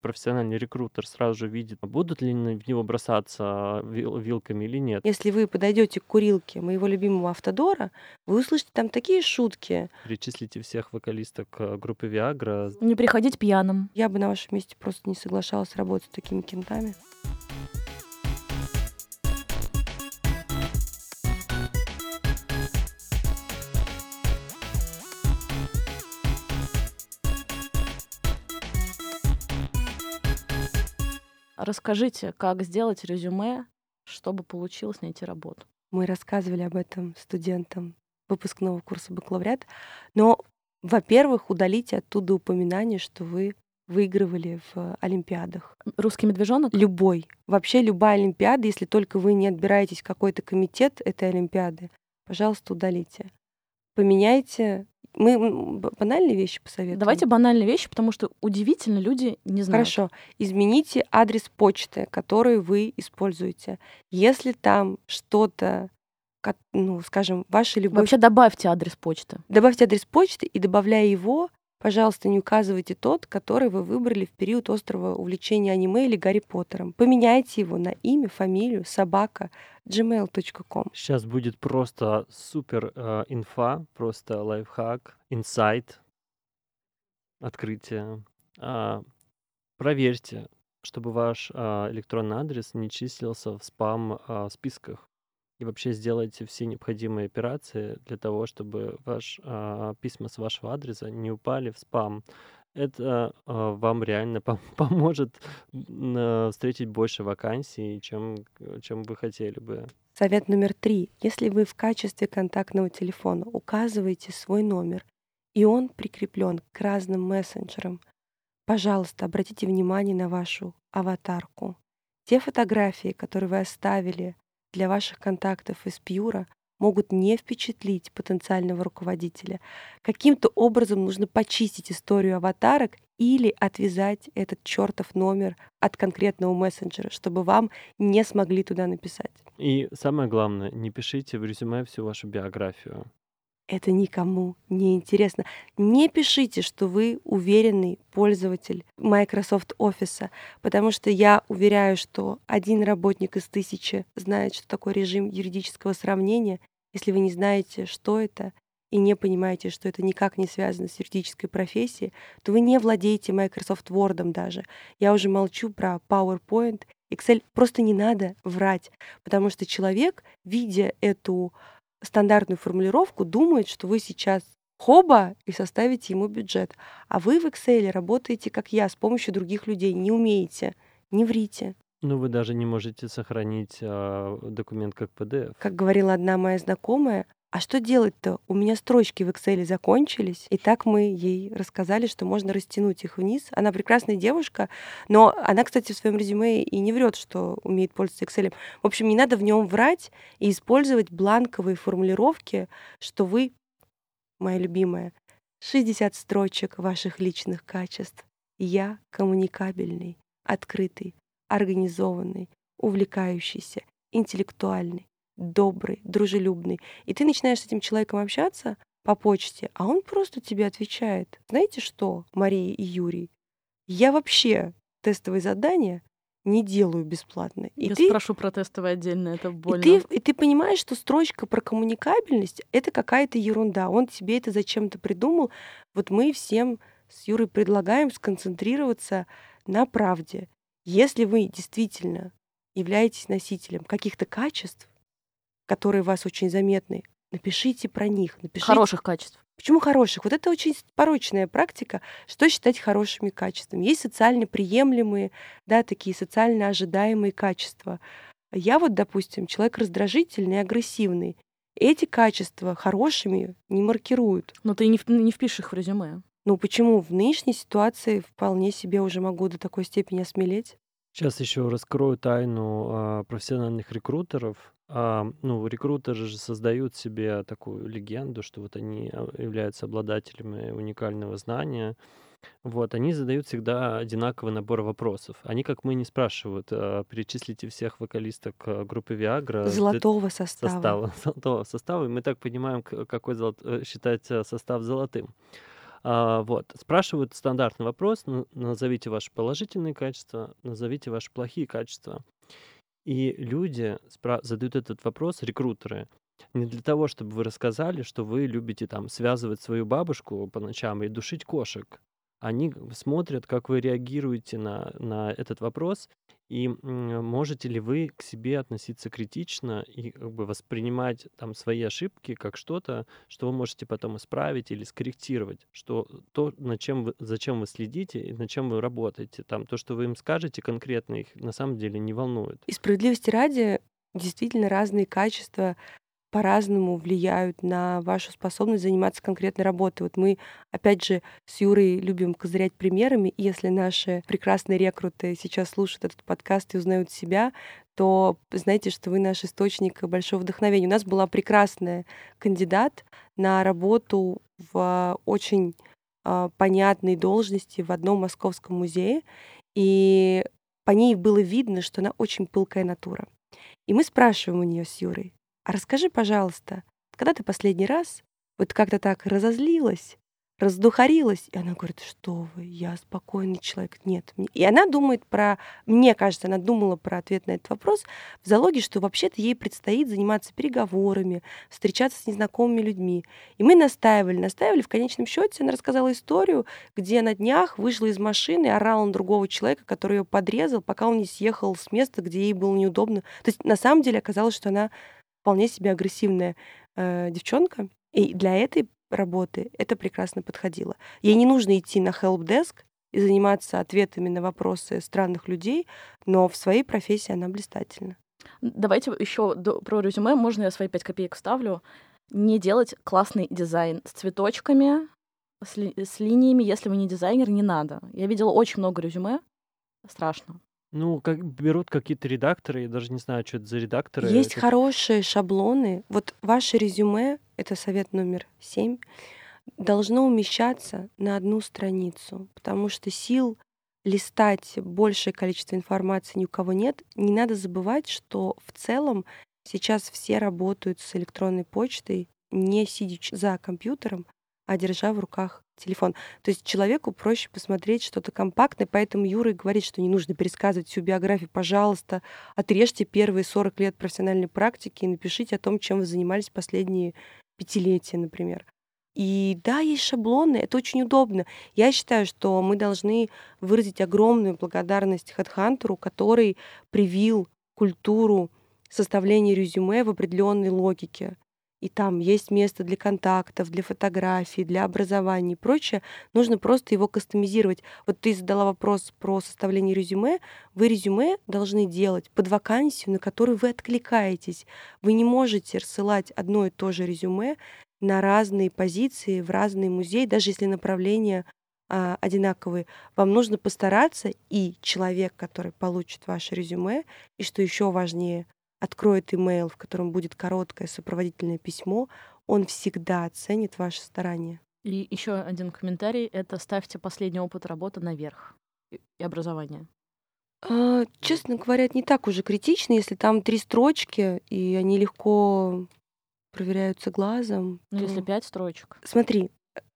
профессиональный рекрутер сразу же видит, будут ли в него бросаться вил- вилками или нет. Если вы подойдете к курилке моего любимого Автодора, вы услышите там такие шутки. Перечислите всех вокалисток э, группы Viagra. Не приходить пьяным. Я бы на вашем месте просто не соглашалась работать с такими кентами. Расскажите, как сделать резюме, чтобы получилось найти работу. Мы рассказывали об этом студентам выпускного курса бакалавриат. Но, во-первых, удалите оттуда упоминание, что вы выигрывали в Олимпиадах. Русский медвежонок? Любой. Вообще любая Олимпиада, если только вы не отбираетесь в какой-то комитет этой Олимпиады, пожалуйста, удалите. Поменяйте мы банальные вещи посоветуем. Давайте банальные вещи, потому что удивительно люди не знают. Хорошо. Измените адрес почты, который вы используете. Если там что-то ну, скажем, ваша любовь... Вообще добавьте адрес почты. Добавьте адрес почты и, добавляя его, пожалуйста, не указывайте тот, который вы выбрали в период острого увлечения аниме или Гарри Поттером. Поменяйте его на имя, фамилию, собака, gmail.com. Сейчас будет просто супер э, инфа, просто лайфхак, инсайт, открытие. А, проверьте, чтобы ваш а, электронный адрес не числился в спам а, списках. И вообще сделайте все необходимые операции для того, чтобы ваш, а, письма с вашего адреса не упали в спам это а, вам реально пом- поможет а, встретить больше вакансий, чем, чем вы хотели бы. Совет номер три. Если вы в качестве контактного телефона указываете свой номер, и он прикреплен к разным мессенджерам, пожалуйста, обратите внимание на вашу аватарку. Те фотографии, которые вы оставили для ваших контактов из Пьюра, могут не впечатлить потенциального руководителя. Каким-то образом нужно почистить историю аватарок или отвязать этот чертов номер от конкретного мессенджера, чтобы вам не смогли туда написать. И самое главное, не пишите в резюме всю вашу биографию это никому не интересно. Не пишите, что вы уверенный пользователь Microsoft Office, потому что я уверяю, что один работник из тысячи знает, что такое режим юридического сравнения. Если вы не знаете, что это, и не понимаете, что это никак не связано с юридической профессией, то вы не владеете Microsoft Word даже. Я уже молчу про PowerPoint, Excel. Просто не надо врать, потому что человек, видя эту стандартную формулировку, думает, что вы сейчас хоба и составите ему бюджет. А вы в Excel работаете, как я, с помощью других людей. Не умеете. Не врите. Ну, вы даже не можете сохранить э, документ как PDF. Как говорила одна моя знакомая, а что делать-то? У меня строчки в Excel закончились, и так мы ей рассказали, что можно растянуть их вниз. Она прекрасная девушка, но она, кстати, в своем резюме и не врет, что умеет пользоваться Excel. В общем, не надо в нем врать и использовать бланковые формулировки, что вы, моя любимая, 60 строчек ваших личных качеств. Я коммуникабельный, открытый, организованный, увлекающийся, интеллектуальный, добрый, дружелюбный. И ты начинаешь с этим человеком общаться по почте, а он просто тебе отвечает. Знаете что, Мария и Юрий, я вообще тестовые задания не делаю бесплатно. И Я ты, спрошу про тестовое отдельно, это больно. И ты, и ты понимаешь, что строчка про коммуникабельность — это какая-то ерунда. Он тебе это зачем-то придумал. Вот мы всем с Юрой предлагаем сконцентрироваться на правде. Если вы действительно являетесь носителем каких-то качеств, которые у вас очень заметны, напишите про них. Напишите... Хороших качеств. Почему хороших? Вот это очень порочная практика, что считать хорошими качествами. Есть социально приемлемые, да, такие социально ожидаемые качества. Я вот, допустим, человек раздражительный, агрессивный. Эти качества хорошими не маркируют. Но ты не, не впишешь их в резюме. Ну почему? В нынешней ситуации вполне себе уже могу до такой степени осмелеть. Сейчас еще раскрою тайну а, профессиональных рекрутеров. А, ну, рекрутеры же создают себе такую легенду, что вот они а, являются обладателями уникального знания. Вот, они задают всегда одинаковый набор вопросов. Они, как мы, не спрашивают, а, перечислите всех вокалисток группы Viagra. Золотого состава. состава. Золотого состава. И мы так понимаем, какой золот... Э, считать э, состав золотым. А, вот. Спрашивают стандартный вопрос, н- назовите ваши положительные качества, назовите ваши плохие качества. И люди спра- задают этот вопрос, рекрутеры, не для того, чтобы вы рассказали, что вы любите там связывать свою бабушку по ночам и душить кошек. Они смотрят, как вы реагируете на, на этот вопрос, и можете ли вы к себе относиться критично и как бы воспринимать там свои ошибки как что-то, что вы можете потом исправить или скорректировать, что то, над чем вы, зачем вы следите и над чем вы работаете, там то, что вы им скажете конкретно, их на самом деле не волнует. И справедливости ради, действительно разные качества по-разному влияют на вашу способность заниматься конкретной работой. Вот мы, опять же, с Юрой любим козырять примерами. И если наши прекрасные рекруты сейчас слушают этот подкаст и узнают себя, то знаете, что вы наш источник большого вдохновения. У нас была прекрасная кандидат на работу в очень а, понятной должности в одном московском музее. И по ней было видно, что она очень пылкая натура. И мы спрашиваем у нее с Юрой, а расскажи, пожалуйста, когда ты последний раз вот как-то так разозлилась, раздухарилась? И она говорит, что вы, я спокойный человек. Нет. И она думает про, мне кажется, она думала про ответ на этот вопрос в залоге, что вообще-то ей предстоит заниматься переговорами, встречаться с незнакомыми людьми. И мы настаивали, настаивали. В конечном счете она рассказала историю, где на днях вышла из машины, орала на другого человека, который ее подрезал, пока он не съехал с места, где ей было неудобно. То есть на самом деле оказалось, что она вполне себе агрессивная э, девчонка. И для этой работы это прекрасно подходило. Ей не нужно идти на helpdesk и заниматься ответами на вопросы странных людей, но в своей профессии она блистательна. Давайте еще про резюме. Можно я свои 5 копеек вставлю? Не делать классный дизайн с цветочками, с, ли, с линиями. Если вы не дизайнер, не надо. Я видела очень много резюме. Страшно. Ну, как берут какие-то редакторы, я даже не знаю, что это за редакторы. Есть это... хорошие шаблоны. Вот ваше резюме, это совет номер семь, должно умещаться на одну страницу, потому что сил листать большее количество информации ни у кого нет. Не надо забывать, что в целом сейчас все работают с электронной почтой, не сидя за компьютером, а держа в руках телефон. То есть человеку проще посмотреть что-то компактное, поэтому Юра и говорит, что не нужно пересказывать всю биографию. Пожалуйста, отрежьте первые 40 лет профессиональной практики и напишите о том, чем вы занимались последние пятилетия, например. И да, есть шаблоны, это очень удобно. Я считаю, что мы должны выразить огромную благодарность HeadHunter, который привил культуру составления резюме в определенной логике и там есть место для контактов, для фотографий, для образования и прочее, нужно просто его кастомизировать. Вот ты задала вопрос про составление резюме. Вы резюме должны делать под вакансию, на которую вы откликаетесь. Вы не можете рассылать одно и то же резюме на разные позиции, в разные музеи, даже если направления а, одинаковые. Вам нужно постараться, и человек, который получит ваше резюме, и что еще важнее, откроет имейл, в котором будет короткое сопроводительное письмо, он всегда оценит ваше старание. И еще один комментарий — это ставьте последний опыт работы наверх и образование. А, честно говоря, это не так уже критично, если там три строчки, и они легко проверяются глазом. Ну, то... если пять строчек. Смотри,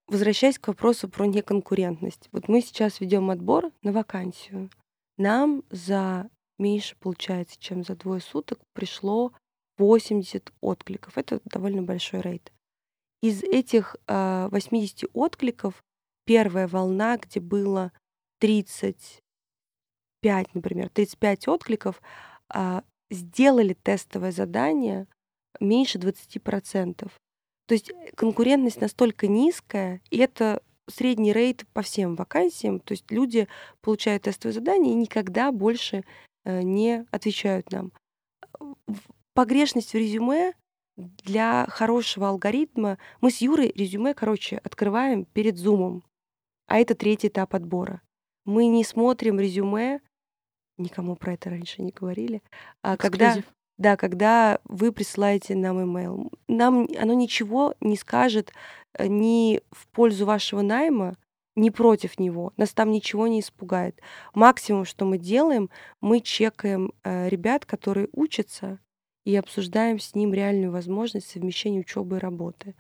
возвращаясь к вопросу про неконкурентность. Вот мы сейчас ведем отбор на вакансию. Нам за меньше получается, чем за двое суток пришло 80 откликов. Это довольно большой рейд. Из этих э, а, 80 откликов первая волна, где было 35, например, 35 откликов, э, сделали тестовое задание меньше 20%. То есть конкурентность настолько низкая, и это средний рейд по всем вакансиям. То есть люди получают тестовое задание и никогда больше не отвечают нам. Погрешность в резюме для хорошего алгоритма мы с Юрой резюме, короче, открываем перед зумом. А это третий этап отбора. Мы не смотрим резюме, никому про это раньше не говорили, а когда, да, когда вы присылаете нам email. Нам оно ничего не скажет э, ни в пользу вашего найма, не против него, нас там ничего не испугает. Максимум, что мы делаем, мы чекаем э, ребят, которые учатся, и обсуждаем с ним реальную возможность совмещения учебы и работы.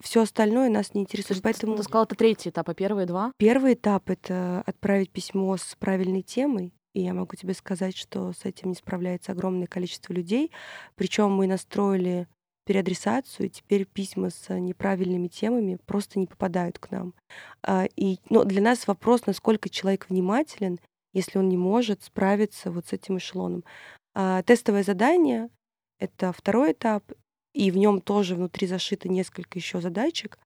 все остальное нас не интересует. Поэтому... Ты сказала, это третий этап, а первые два? Первый этап — это отправить письмо с правильной темой, и я могу тебе сказать, что с этим не справляется огромное количество людей. Причем мы настроили переадресацию, и теперь письма с неправильными темами просто не попадают к нам. А, и, но для нас вопрос, насколько человек внимателен, если он не может справиться вот с этим эшелоном. А, тестовое задание — это второй этап, и в нем тоже внутри зашито несколько еще задачек.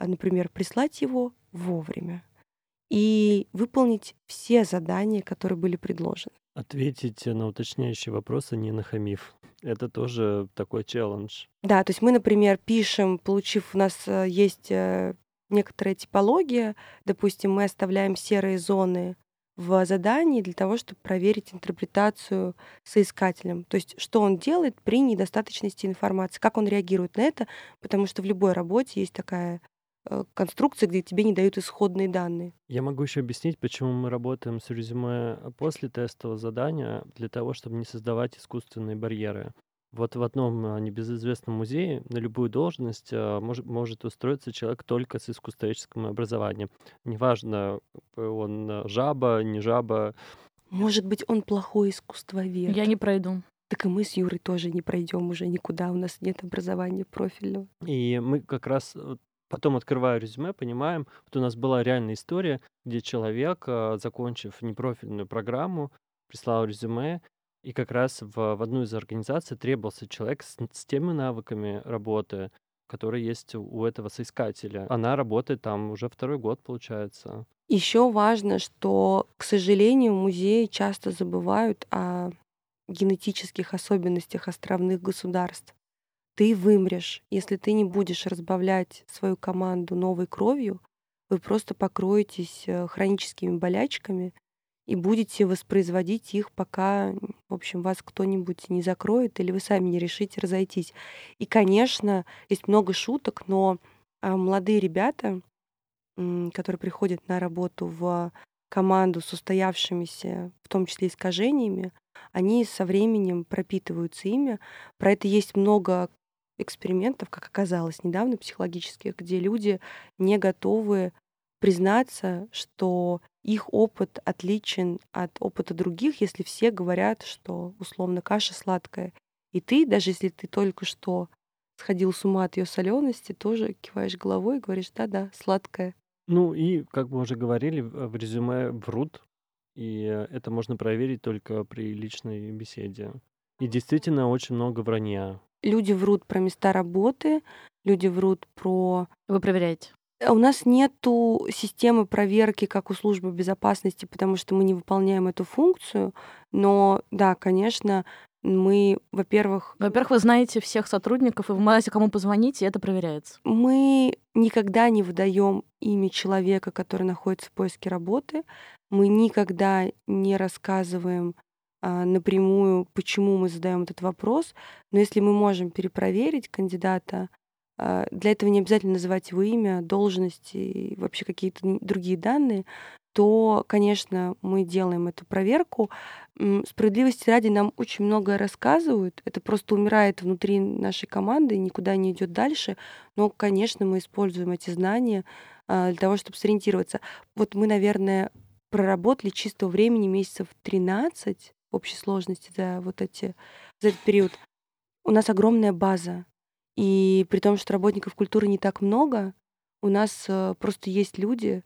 А, например, прислать его вовремя и выполнить все задания, которые были предложены. Ответить на уточняющие вопросы, не нахамив. Это тоже такой челлендж. Да, то есть мы, например, пишем, получив у нас э, есть э, некоторая типология, допустим, мы оставляем серые зоны в задании для того, чтобы проверить интерпретацию соискателем. То есть, что он делает при недостаточности информации, как он реагирует на это, потому что в любой работе есть такая конструкции, где тебе не дают исходные данные. Я могу еще объяснить, почему мы работаем с резюме после тестового задания, для того, чтобы не создавать искусственные барьеры. Вот в одном а, небезызвестном музее на любую должность а, может, может устроиться человек только с искусствоведческим образованием. Неважно, он а, жаба, не жаба. Может быть, он плохой искусствовед. Я не пройду. Так и мы с Юрой тоже не пройдем уже никуда, у нас нет образования профильного. И мы как раз Потом открываю резюме, понимаем, вот у нас была реальная история, где человек, а, закончив непрофильную программу, прислал резюме, и как раз в, в одну из организаций требовался человек с, с теми навыками работы, которые есть у этого соискателя. Она работает там уже второй год, получается. Еще важно, что, к сожалению, музеи часто забывают о генетических особенностях островных государств ты вымрешь, если ты не будешь разбавлять свою команду новой кровью, вы просто покроетесь э, хроническими болячками и будете воспроизводить их, пока, в общем, вас кто-нибудь не закроет или вы сами не решите разойтись. И, конечно, есть много шуток, но а, молодые ребята, которые приходят на работу в команду с устоявшимися, в том числе искажениями, они со временем пропитываются ими. Про это есть много экспериментов, как оказалось недавно, психологических, где люди не готовы признаться, что их опыт отличен от опыта других, если все говорят, что условно каша сладкая. И ты, даже если ты только что сходил с ума от ее солености, тоже киваешь головой и говоришь, да-да, сладкая. Ну и, как мы уже говорили, в резюме врут, и это можно проверить только при личной беседе. И действительно очень много вранья. Люди врут про места работы, люди врут про... Вы проверяете? У нас нету системы проверки, как у службы безопасности, потому что мы не выполняем эту функцию. Но да, конечно, мы, во-первых... Во-первых, вы знаете всех сотрудников, и вы знаете, кому позвонить, и это проверяется. Мы никогда не выдаем имя человека, который находится в поиске работы. Мы никогда не рассказываем а, напрямую, почему мы задаем этот вопрос, но если мы можем перепроверить кандидата, а, для этого не обязательно называть его имя, должность и вообще какие-то другие данные, то, конечно, мы делаем эту проверку. Справедливости ради нам очень многое рассказывают. Это просто умирает внутри нашей команды, никуда не идет дальше. Но, конечно, мы используем эти знания а, для того, чтобы сориентироваться. Вот мы, наверное, проработали чистого времени месяцев 13 в общей сложности за вот эти, за этот период. У нас огромная база. И при том, что работников культуры не так много, у нас э, просто есть люди,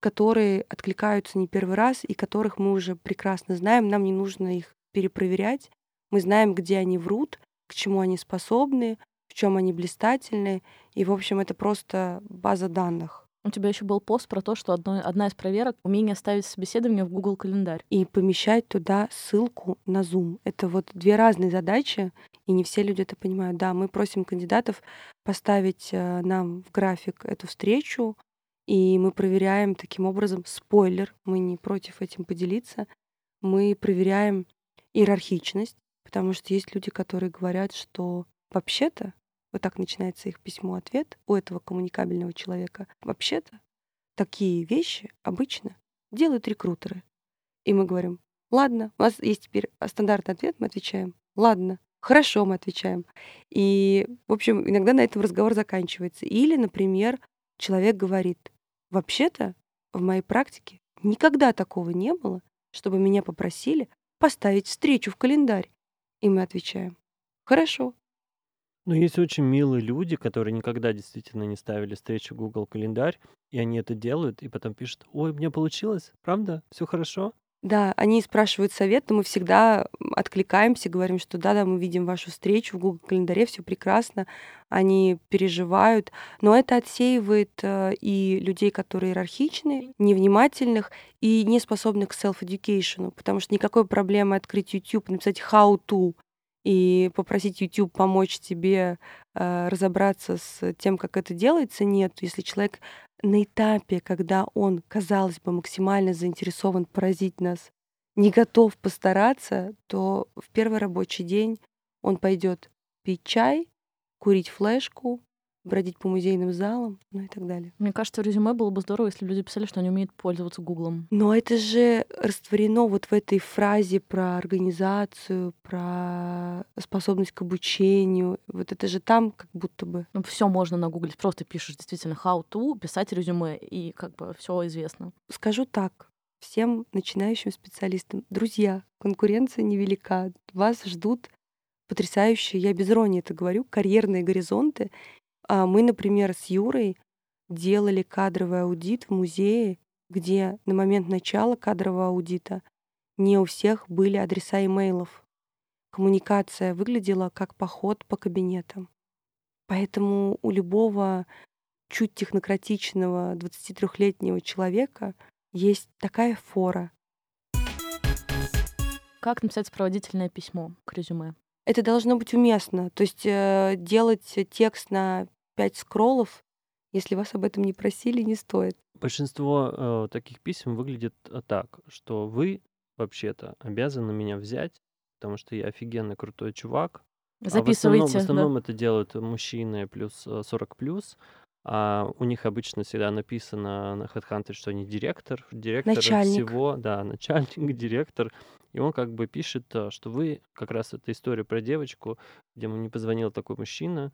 которые откликаются не первый раз и которых мы уже прекрасно знаем. Нам не нужно их перепроверять. Мы знаем, где они врут, к чему они способны, в чем они блистательны. И, в общем, это просто база данных. У тебя еще был пост про то, что одно, одна из проверок — умение ставить собеседование в Google календарь. И помещать туда ссылку на Zoom. Это вот две разные задачи, и не все люди это понимают. Да, мы просим кандидатов поставить э, нам в график эту встречу, и мы проверяем таким образом спойлер, мы не против этим поделиться, мы проверяем иерархичность, потому что есть люди, которые говорят, что вообще-то вот так начинается их письмо-ответ у этого коммуникабельного человека. Вообще-то такие вещи обычно делают рекрутеры. И мы говорим, ладно, у нас есть теперь стандартный ответ, мы отвечаем, ладно, Хорошо, мы отвечаем. И, в общем, иногда на этом разговор заканчивается. Или, например, человек говорит, вообще-то в моей практике никогда такого не было, чтобы меня попросили поставить встречу в календарь. И мы отвечаем, хорошо. Но есть очень милые люди, которые никогда действительно не ставили встречу в Google календарь, и они это делают, и потом пишут, ой, у меня получилось, правда, все хорошо? Да, они спрашивают совет, но мы всегда откликаемся, говорим, что да-да, мы видим вашу встречу в Google календаре, все прекрасно, они переживают, но это отсеивает э, и людей, которые иерархичны, невнимательных и не способны к self-education, потому что никакой проблемы открыть YouTube, написать how to и попросить YouTube помочь тебе э, разобраться с тем, как это делается, нет. Если человек на этапе, когда он, казалось бы, максимально заинтересован поразить нас, не готов постараться, то в первый рабочий день он пойдет пить чай, курить флешку, бродить по музейным залам, ну и так далее. Мне кажется, в резюме было бы здорово, если люди писали, что они умеют пользоваться Гуглом. Но это же растворено вот в этой фразе про организацию, про способность к обучению. Вот это же там как будто бы. Ну, все можно нагуглить. Просто пишешь действительно how to, писать резюме, и как бы все известно. Скажу так, всем начинающим специалистам, друзья, конкуренция невелика. Вас ждут потрясающие, я без иронии это говорю, карьерные горизонты. А мы, например, с Юрой делали кадровый аудит в музее, где на момент начала кадрового аудита не у всех были адреса имейлов. Коммуникация выглядела как поход по кабинетам. Поэтому у любого чуть технократичного 23-летнего человека есть такая фора. Как написать сопроводительное письмо к резюме? Это должно быть уместно. То есть э, делать текст на пять скроллов, если вас об этом не просили, не стоит. Большинство э, таких писем выглядит э, так, что вы вообще-то обязаны меня взять, потому что я офигенно крутой чувак. Записывайте. А в основном, в основном да. это делают мужчины плюс 40 э, плюс. А у них обычно всегда написано на HeadHunter, что они директор, директор начальник. всего, да, начальник, директор. И он как бы пишет, э, что вы, как раз эта история про девочку, где мне позвонил такой мужчина,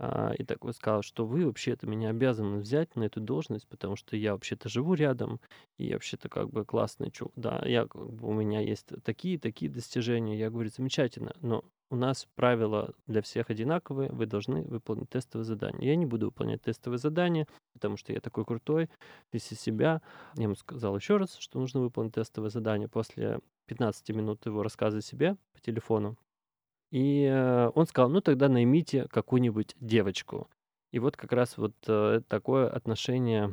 и так вот сказал, что вы вообще-то меня обязаны взять на эту должность, потому что я вообще-то живу рядом, и вообще-то как бы классный чувак. Да, я, как бы, у меня есть такие-такие достижения. Я говорю, замечательно, но у нас правила для всех одинаковые, вы должны выполнить тестовое задание. Я не буду выполнять тестовое задание, потому что я такой крутой, из себя. Я ему сказал еще раз, что нужно выполнить тестовое задание. После 15 минут его рассказа себе по телефону и э, он сказал, ну тогда наймите какую-нибудь девочку. И вот как раз вот э, такое отношение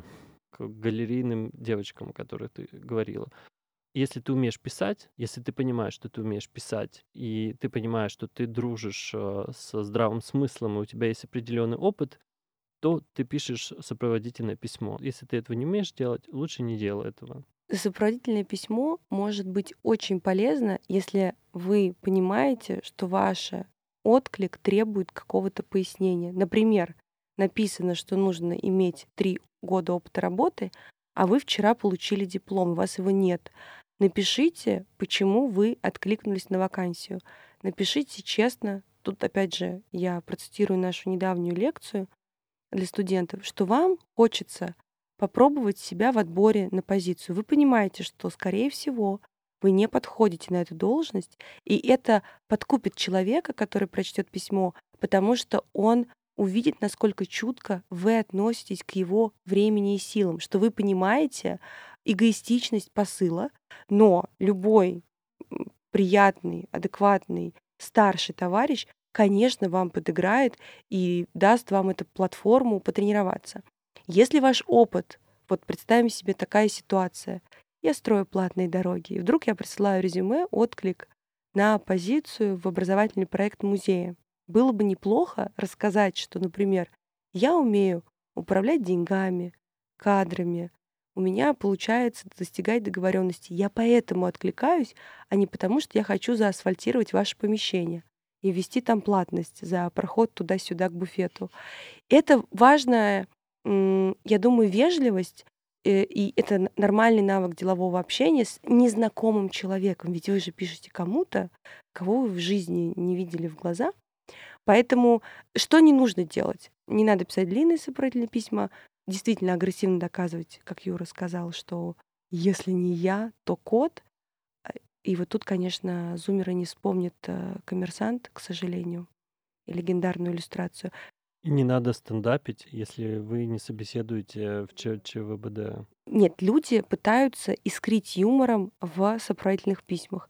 к галерейным девочкам, о которых ты говорила. Если ты умеешь писать, если ты понимаешь, что ты умеешь писать, и ты понимаешь, что ты дружишь э, со здравым смыслом, и у тебя есть определенный опыт, то ты пишешь сопроводительное письмо. Если ты этого не умеешь делать, лучше не делай этого. Сопроводительное письмо может быть очень полезно, если вы понимаете, что ваш отклик требует какого-то пояснения. Например, написано, что нужно иметь три года опыта работы, а вы вчера получили диплом, у вас его нет. Напишите, почему вы откликнулись на вакансию. Напишите честно, тут опять же я процитирую нашу недавнюю лекцию для студентов, что вам хочется попробовать себя в отборе на позицию. Вы понимаете, что, скорее всего, вы не подходите на эту должность, и это подкупит человека, который прочтет письмо, потому что он увидит, насколько чутко вы относитесь к его времени и силам, что вы понимаете эгоистичность посыла, но любой приятный, адекватный, старший товарищ, конечно, вам подыграет и даст вам эту платформу потренироваться. Если ваш опыт, вот представим себе такая ситуация, я строю платные дороги, и вдруг я присылаю резюме, отклик на позицию в образовательный проект музея. Было бы неплохо рассказать, что, например, я умею управлять деньгами, кадрами, у меня получается достигать договоренности. Я поэтому откликаюсь, а не потому, что я хочу заасфальтировать ваше помещение и ввести там платность за проход туда-сюда к буфету. Это важная я думаю, вежливость э, и это нормальный навык делового общения с незнакомым человеком, ведь вы же пишете кому-то, кого вы в жизни не видели в глаза. Поэтому что не нужно делать? Не надо писать длинные сопроводительные письма, действительно агрессивно доказывать, как Юра сказал, что если не я, то кот. А, и вот тут, конечно, зумеры не вспомнят э, коммерсант, к сожалению, и легендарную иллюстрацию. Не надо стендапить, если вы не собеседуете в ЧВБД. Нет, люди пытаются искрить юмором в сопроводительных письмах.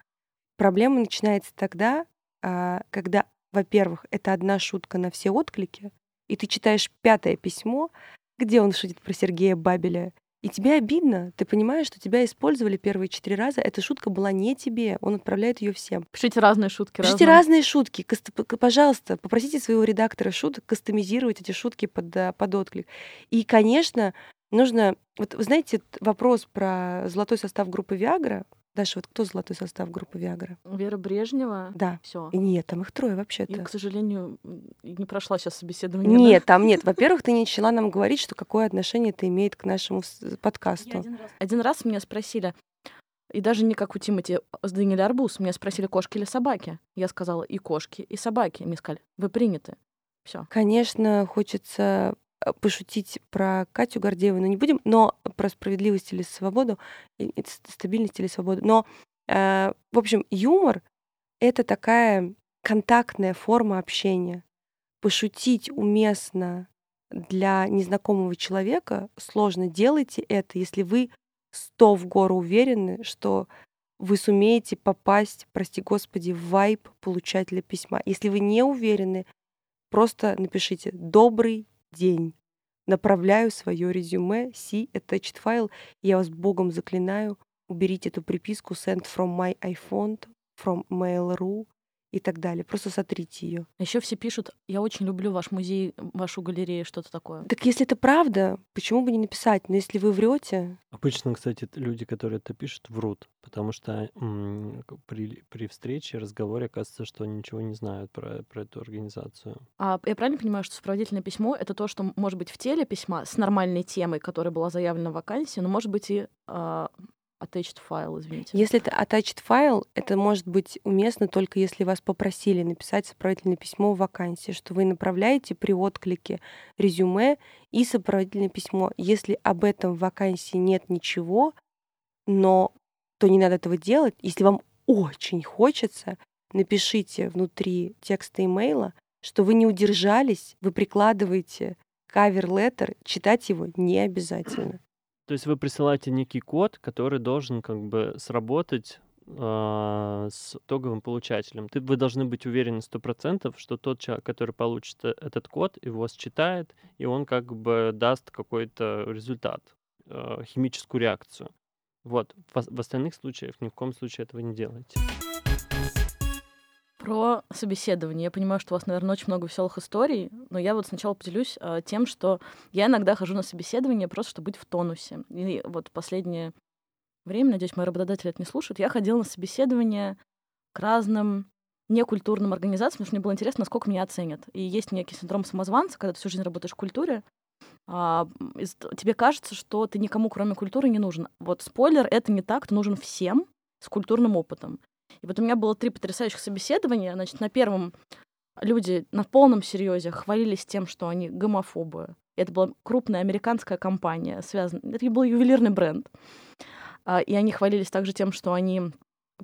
Проблема начинается тогда, а, когда, во-первых, это одна шутка на все отклики, и ты читаешь пятое письмо, где он шутит про Сергея Бабеля, и тебе обидно, ты понимаешь, что тебя использовали первые четыре раза, эта шутка была не тебе, он отправляет ее всем. Пишите разные шутки. Пишите разные, разные шутки. Пожалуйста, попросите своего редактора шуток кастомизировать эти шутки под, э, под отклик. И, конечно, нужно... Вот вы знаете, вопрос про золотой состав группы Виагра, Даша, вот кто золотой состав группы Виагра? Вера Брежнева. Да. Все. Нет, там их трое вообще-то. Я, к сожалению, не прошла сейчас собеседование. Нет, да? там нет. Во-первых, ты не начала нам говорить, что какое отношение это имеет к нашему подкасту. один, раз... один раз меня спросили, и даже не как у Тимати с Даниэль Арбуз, меня спросили, кошки или собаки. Я сказала, и кошки, и собаки. Мне сказали, вы приняты. Все. Конечно, хочется Э, пошутить про Катю Гордееву, но не будем, но про справедливость или свободу, стабильность или свободу. Но, э, в общем, юмор — это такая контактная форма общения. Пошутить уместно для незнакомого человека сложно. Делайте это, если вы сто в гору уверены, что вы сумеете попасть, прости господи, в вайп получателя письма. Если вы не уверены, просто напишите «добрый день. Направляю свое резюме, see attached file. Я вас богом заклинаю, уберите эту приписку send from my iPhone, from Mail.ru и так далее. Просто сотрите ее. Еще все пишут, я очень люблю ваш музей, вашу галерею, что-то такое. Так если это правда, почему бы не написать? Но если вы врете... Обычно, кстати, люди, которые это пишут, врут, потому что м- при, при встрече, разговоре оказывается, что они ничего не знают про, про эту организацию. А я правильно понимаю, что сопроводительное письмо — это то, что может быть в теле письма с нормальной темой, которая была заявлена в вакансии, но может быть и э, attached файл, извините. Если это attached файл, это может быть уместно только если вас попросили написать сопроводительное письмо в вакансии, что вы направляете при отклике резюме и сопроводительное письмо. Если об этом в вакансии нет ничего, но то не надо этого делать. Если вам очень хочется, напишите внутри текста имейла, что вы не удержались, вы прикладываете кавер-леттер, читать его не обязательно. То есть вы присылаете некий код, который должен как бы сработать э, с итоговым получателем. Ты, вы должны быть уверены сто процентов, что тот человек, который получит э, этот код, его считает, и он как бы даст какой-то результат, э, химическую реакцию. Вот. В, в остальных случаях ни в коем случае этого не делайте. Про собеседование. Я понимаю, что у вас, наверное, очень много веселых историй, но я вот сначала поделюсь э, тем, что я иногда хожу на собеседование просто, чтобы быть в тонусе. И вот последнее время, надеюсь, мои работодатели это не слушают, я ходила на собеседование к разным некультурным организациям, потому что мне было интересно, насколько меня оценят. И есть некий синдром самозванца, когда ты всю жизнь работаешь в культуре, а, тебе кажется, что ты никому, кроме культуры, не нужен. Вот спойлер, это не так, ты нужен всем с культурным опытом. И вот у меня было три потрясающих собеседования. Значит, на первом люди на полном серьезе хвалились тем, что они гомофобы. Это была крупная американская компания, связанная... Это был ювелирный бренд. А, и они хвалились также тем, что они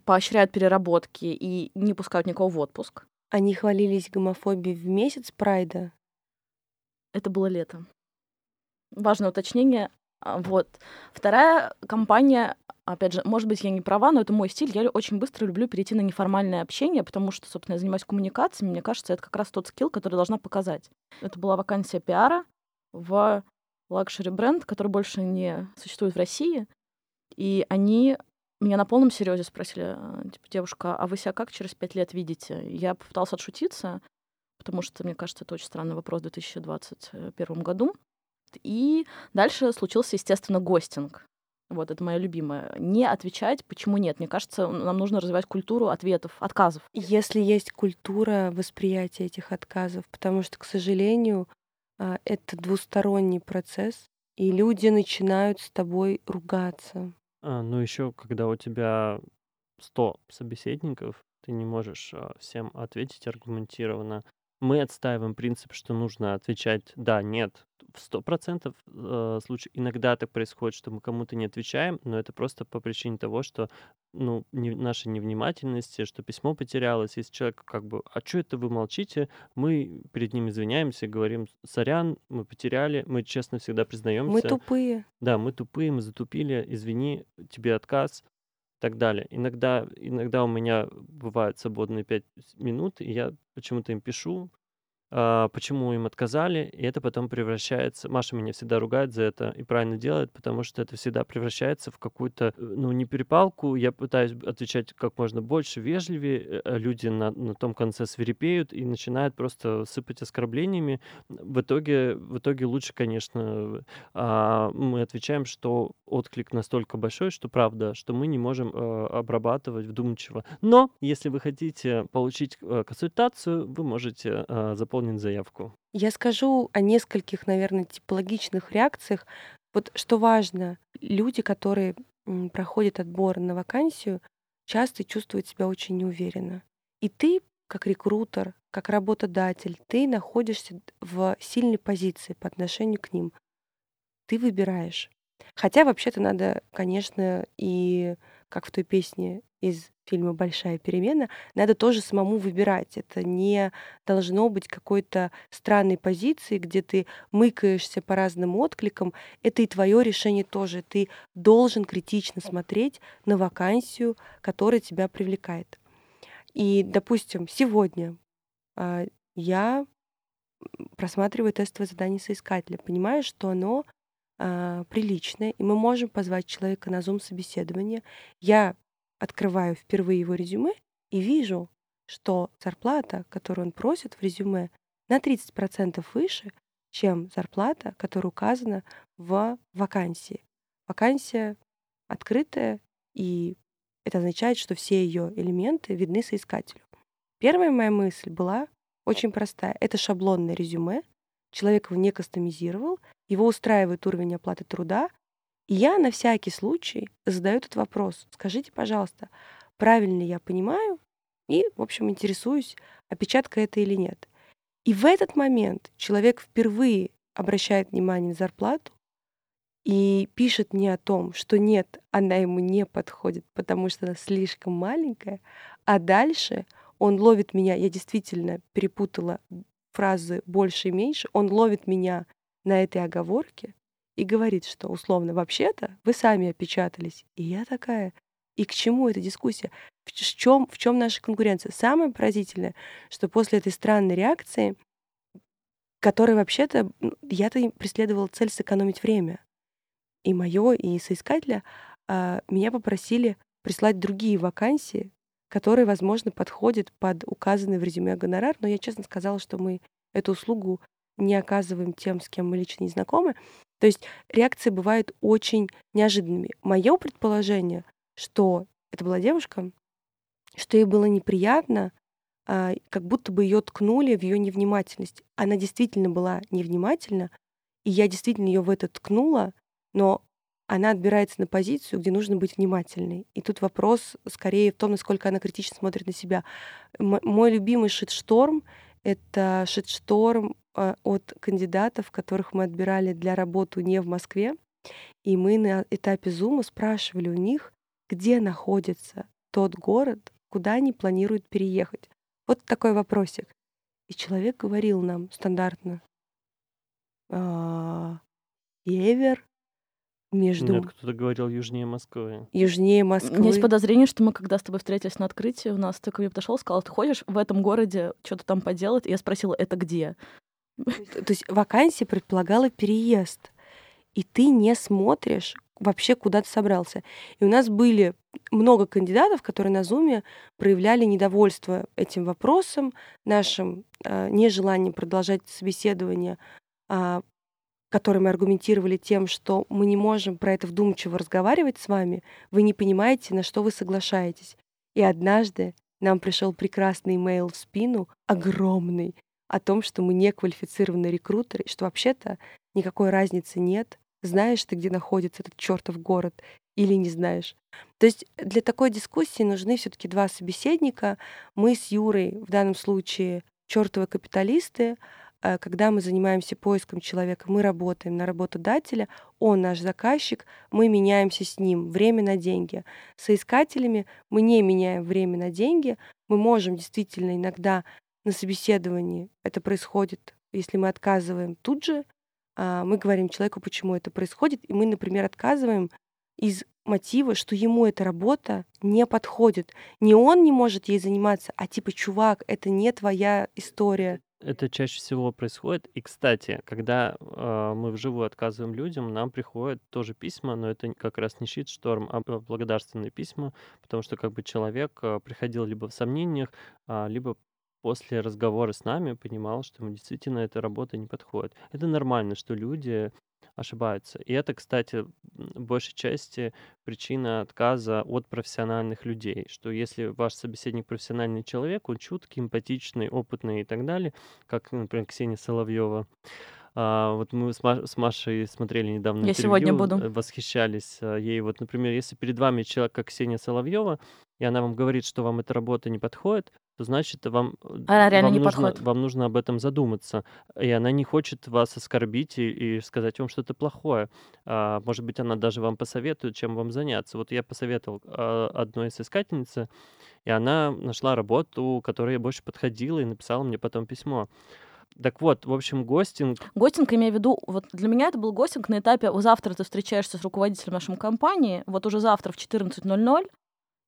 поощряют переработки и не пускают никого в отпуск. Они хвалились гомофобией в месяц прайда? Это было лето. Важное уточнение. А, вот. Вторая компания опять же, может быть, я не права, но это мой стиль. Я очень быстро люблю перейти на неформальное общение, потому что, собственно, я занимаюсь коммуникациями. Мне кажется, это как раз тот скилл, который должна показать. Это была вакансия пиара в luxury бренд, который больше не существует в России. И они меня на полном серьезе спросили, э, типа, девушка, а вы себя как через пять лет видите? Я попыталась отшутиться, потому что, мне кажется, это очень странный вопрос в 2021 году. И дальше случился, естественно, ghosting. Вот, это моя любимая. Не отвечать, почему нет. Мне кажется, нам нужно развивать культуру ответов, отказов. Если есть культура восприятия этих отказов, потому что, к сожалению, а, это двусторонний процесс. и люди начинают с тобой ругаться. А, ну еще, когда у тебя 100 собеседников, ты не можешь а, всем ответить аргументированно. Мы отстаиваем принцип, что нужно отвечать «да», «нет». В сто процентов э, случаев иногда так происходит, что мы кому-то не отвечаем, но это просто по причине того, что ну, не, нашей невнимательности, что письмо потерялось. Если человек как бы «а что это вы молчите?», мы перед ним извиняемся, говорим «сорян, мы потеряли», мы честно всегда признаемся. Мы тупые. Да, мы тупые, мы затупили, извини, тебе отказ так далее. Иногда, иногда у меня бывают свободные пять минут, и я почему-то им пишу, а, почему им отказали, и это потом превращается... Маша меня всегда ругает за это и правильно делает, потому что это всегда превращается в какую-то, э, ну, не перепалку. Я пытаюсь отвечать как можно больше, вежливее. Э, э, люди на, на том конце свирепеют и начинают просто сыпать оскорблениями. В итоге, в итоге лучше, конечно, а, мы отвечаем, что отклик настолько большой, что правда, что мы не можем обрабатывать вдумчиво. Но если вы хотите получить консультацию, вы можете заполнить заполнить заявку? Я скажу о нескольких, наверное, типологичных реакциях. Вот что важно, люди, которые проходят отбор на вакансию, часто чувствуют себя очень неуверенно. И ты, как рекрутер, как работодатель, ты находишься в сильной позиции по отношению к ним. Ты выбираешь. Хотя вообще-то надо, конечно, и как в той песне из фильма «Большая перемена», надо тоже самому выбирать. Это не должно быть какой-то странной позиции, где ты мыкаешься по разным откликам. Это и твое решение тоже. Ты должен критично смотреть на вакансию, которая тебя привлекает. И, допустим, сегодня а, я просматриваю тестовое задание соискателя, понимаю, что оно а, приличное, и мы можем позвать человека на зум-собеседование. Я открываю впервые его резюме и вижу, что зарплата, которую он просит в резюме, на 30% выше, чем зарплата, которая указана в вакансии. Вакансия открытая, и это означает, что все ее элементы видны соискателю. Первая моя мысль была очень простая. Это шаблонное резюме, человек не кастомизировал, его устраивает уровень оплаты труда, и я на всякий случай задаю этот вопрос. Скажите, пожалуйста, правильно я понимаю? И, в общем, интересуюсь, опечатка это или нет. И в этот момент человек впервые обращает внимание на зарплату и пишет мне о том, что нет, она ему не подходит, потому что она слишком маленькая, а дальше он ловит меня, я действительно перепутала фразы больше и меньше, он ловит меня на этой оговорке, и говорит, что условно вообще-то вы сами опечатались. И я такая, и к чему эта дискуссия? В чем, в чем наша конкуренция? Самое поразительное, что после этой странной реакции, которая вообще-то, я-то преследовала цель сэкономить время. И мое, и соискателя а, меня попросили прислать другие вакансии, которые, возможно, подходят под указанный в резюме гонорар, но я честно сказала, что мы эту услугу не оказываем тем, с кем мы лично не знакомы. То есть реакции бывают очень неожиданными. Мое предположение, что это была девушка, что ей было неприятно, а, как будто бы ее ткнули в ее невнимательность. Она действительно была невнимательна, и я действительно ее в это ткнула, но она отбирается на позицию, где нужно быть внимательной. И тут вопрос скорее в том, насколько она критично смотрит на себя. М- мой любимый шит-шторм — это шит-шторм а, от кандидатов, которых мы отбирали для работы не в Москве. И мы на этапе Зума спрашивали у них, где находится тот город, куда они планируют переехать. Вот такой вопросик. И человек говорил нам стандартно. «А, север между... Нет, кто-то говорил южнее Москвы. Южнее Москвы. У меня есть подозрение, что мы когда с тобой встретились на открытии, у нас ты ко мне подошел, сказал, ты хочешь в этом городе что-то там поделать? И я спросила, это где? То есть вакансия предполагала переезд, и ты не смотришь вообще, куда ты собрался. И у нас были много кандидатов, которые на Зуме проявляли недовольство этим вопросом, нашим э, нежеланием продолжать собеседование, э, которое мы аргументировали тем, что мы не можем про это вдумчиво разговаривать с вами, вы не понимаете, на что вы соглашаетесь. И однажды нам пришел прекрасный имейл в спину, огромный, о том, что мы не квалифицированные рекрутеры, и что вообще-то никакой разницы нет, знаешь ты, где находится этот чертов город или не знаешь. То есть для такой дискуссии нужны все-таки два собеседника. Мы с Юрой в данном случае чертовы капиталисты, когда мы занимаемся поиском человека, мы работаем на работодателя, он наш заказчик, мы меняемся с ним время на деньги. С искателями мы не меняем время на деньги, мы можем действительно иногда на собеседовании, это происходит, если мы отказываем тут же, а, мы говорим человеку, почему это происходит, и мы, например, отказываем из мотива, что ему эта работа не подходит. Не он не может ей заниматься, а типа, чувак, это не твоя история. Это чаще всего происходит. И, кстати, когда э, мы вживую отказываем людям, нам приходят тоже письма, но это как раз не щит-шторм, а благодарственные письма, потому что как бы человек э, приходил либо в сомнениях, э, либо после разговора с нами понимал, что ему действительно эта работа не подходит. Это нормально, что люди ошибаются. И это, кстати, в большей части причина отказа от профессиональных людей, что если ваш собеседник профессиональный человек, он чуткий, эмпатичный, опытный и так далее, как, например, Ксения Соловьева, а, вот мы с, Маш, с Машей смотрели недавно Я интервью, сегодня буду. Э, восхищались а, ей. Вот, например, если перед вами человек, как Ксения Соловьева, и она вам говорит, что вам эта работа не подходит, то значит вам, э, она реально вам, не нужно, подходит. вам нужно об этом задуматься. И она не хочет вас оскорбить и, и сказать вам что-то плохое. А, может быть, она даже вам посоветует, чем вам заняться. Вот я посоветовал а, одной из искательницы, и она нашла работу, которая ей больше подходила, и написала мне потом письмо. Так вот, в общем, гостинг... Гостинг, имею в виду, вот для меня это был гостинг на этапе, завтра ты встречаешься с руководителем нашей компании, вот уже завтра в 14.00,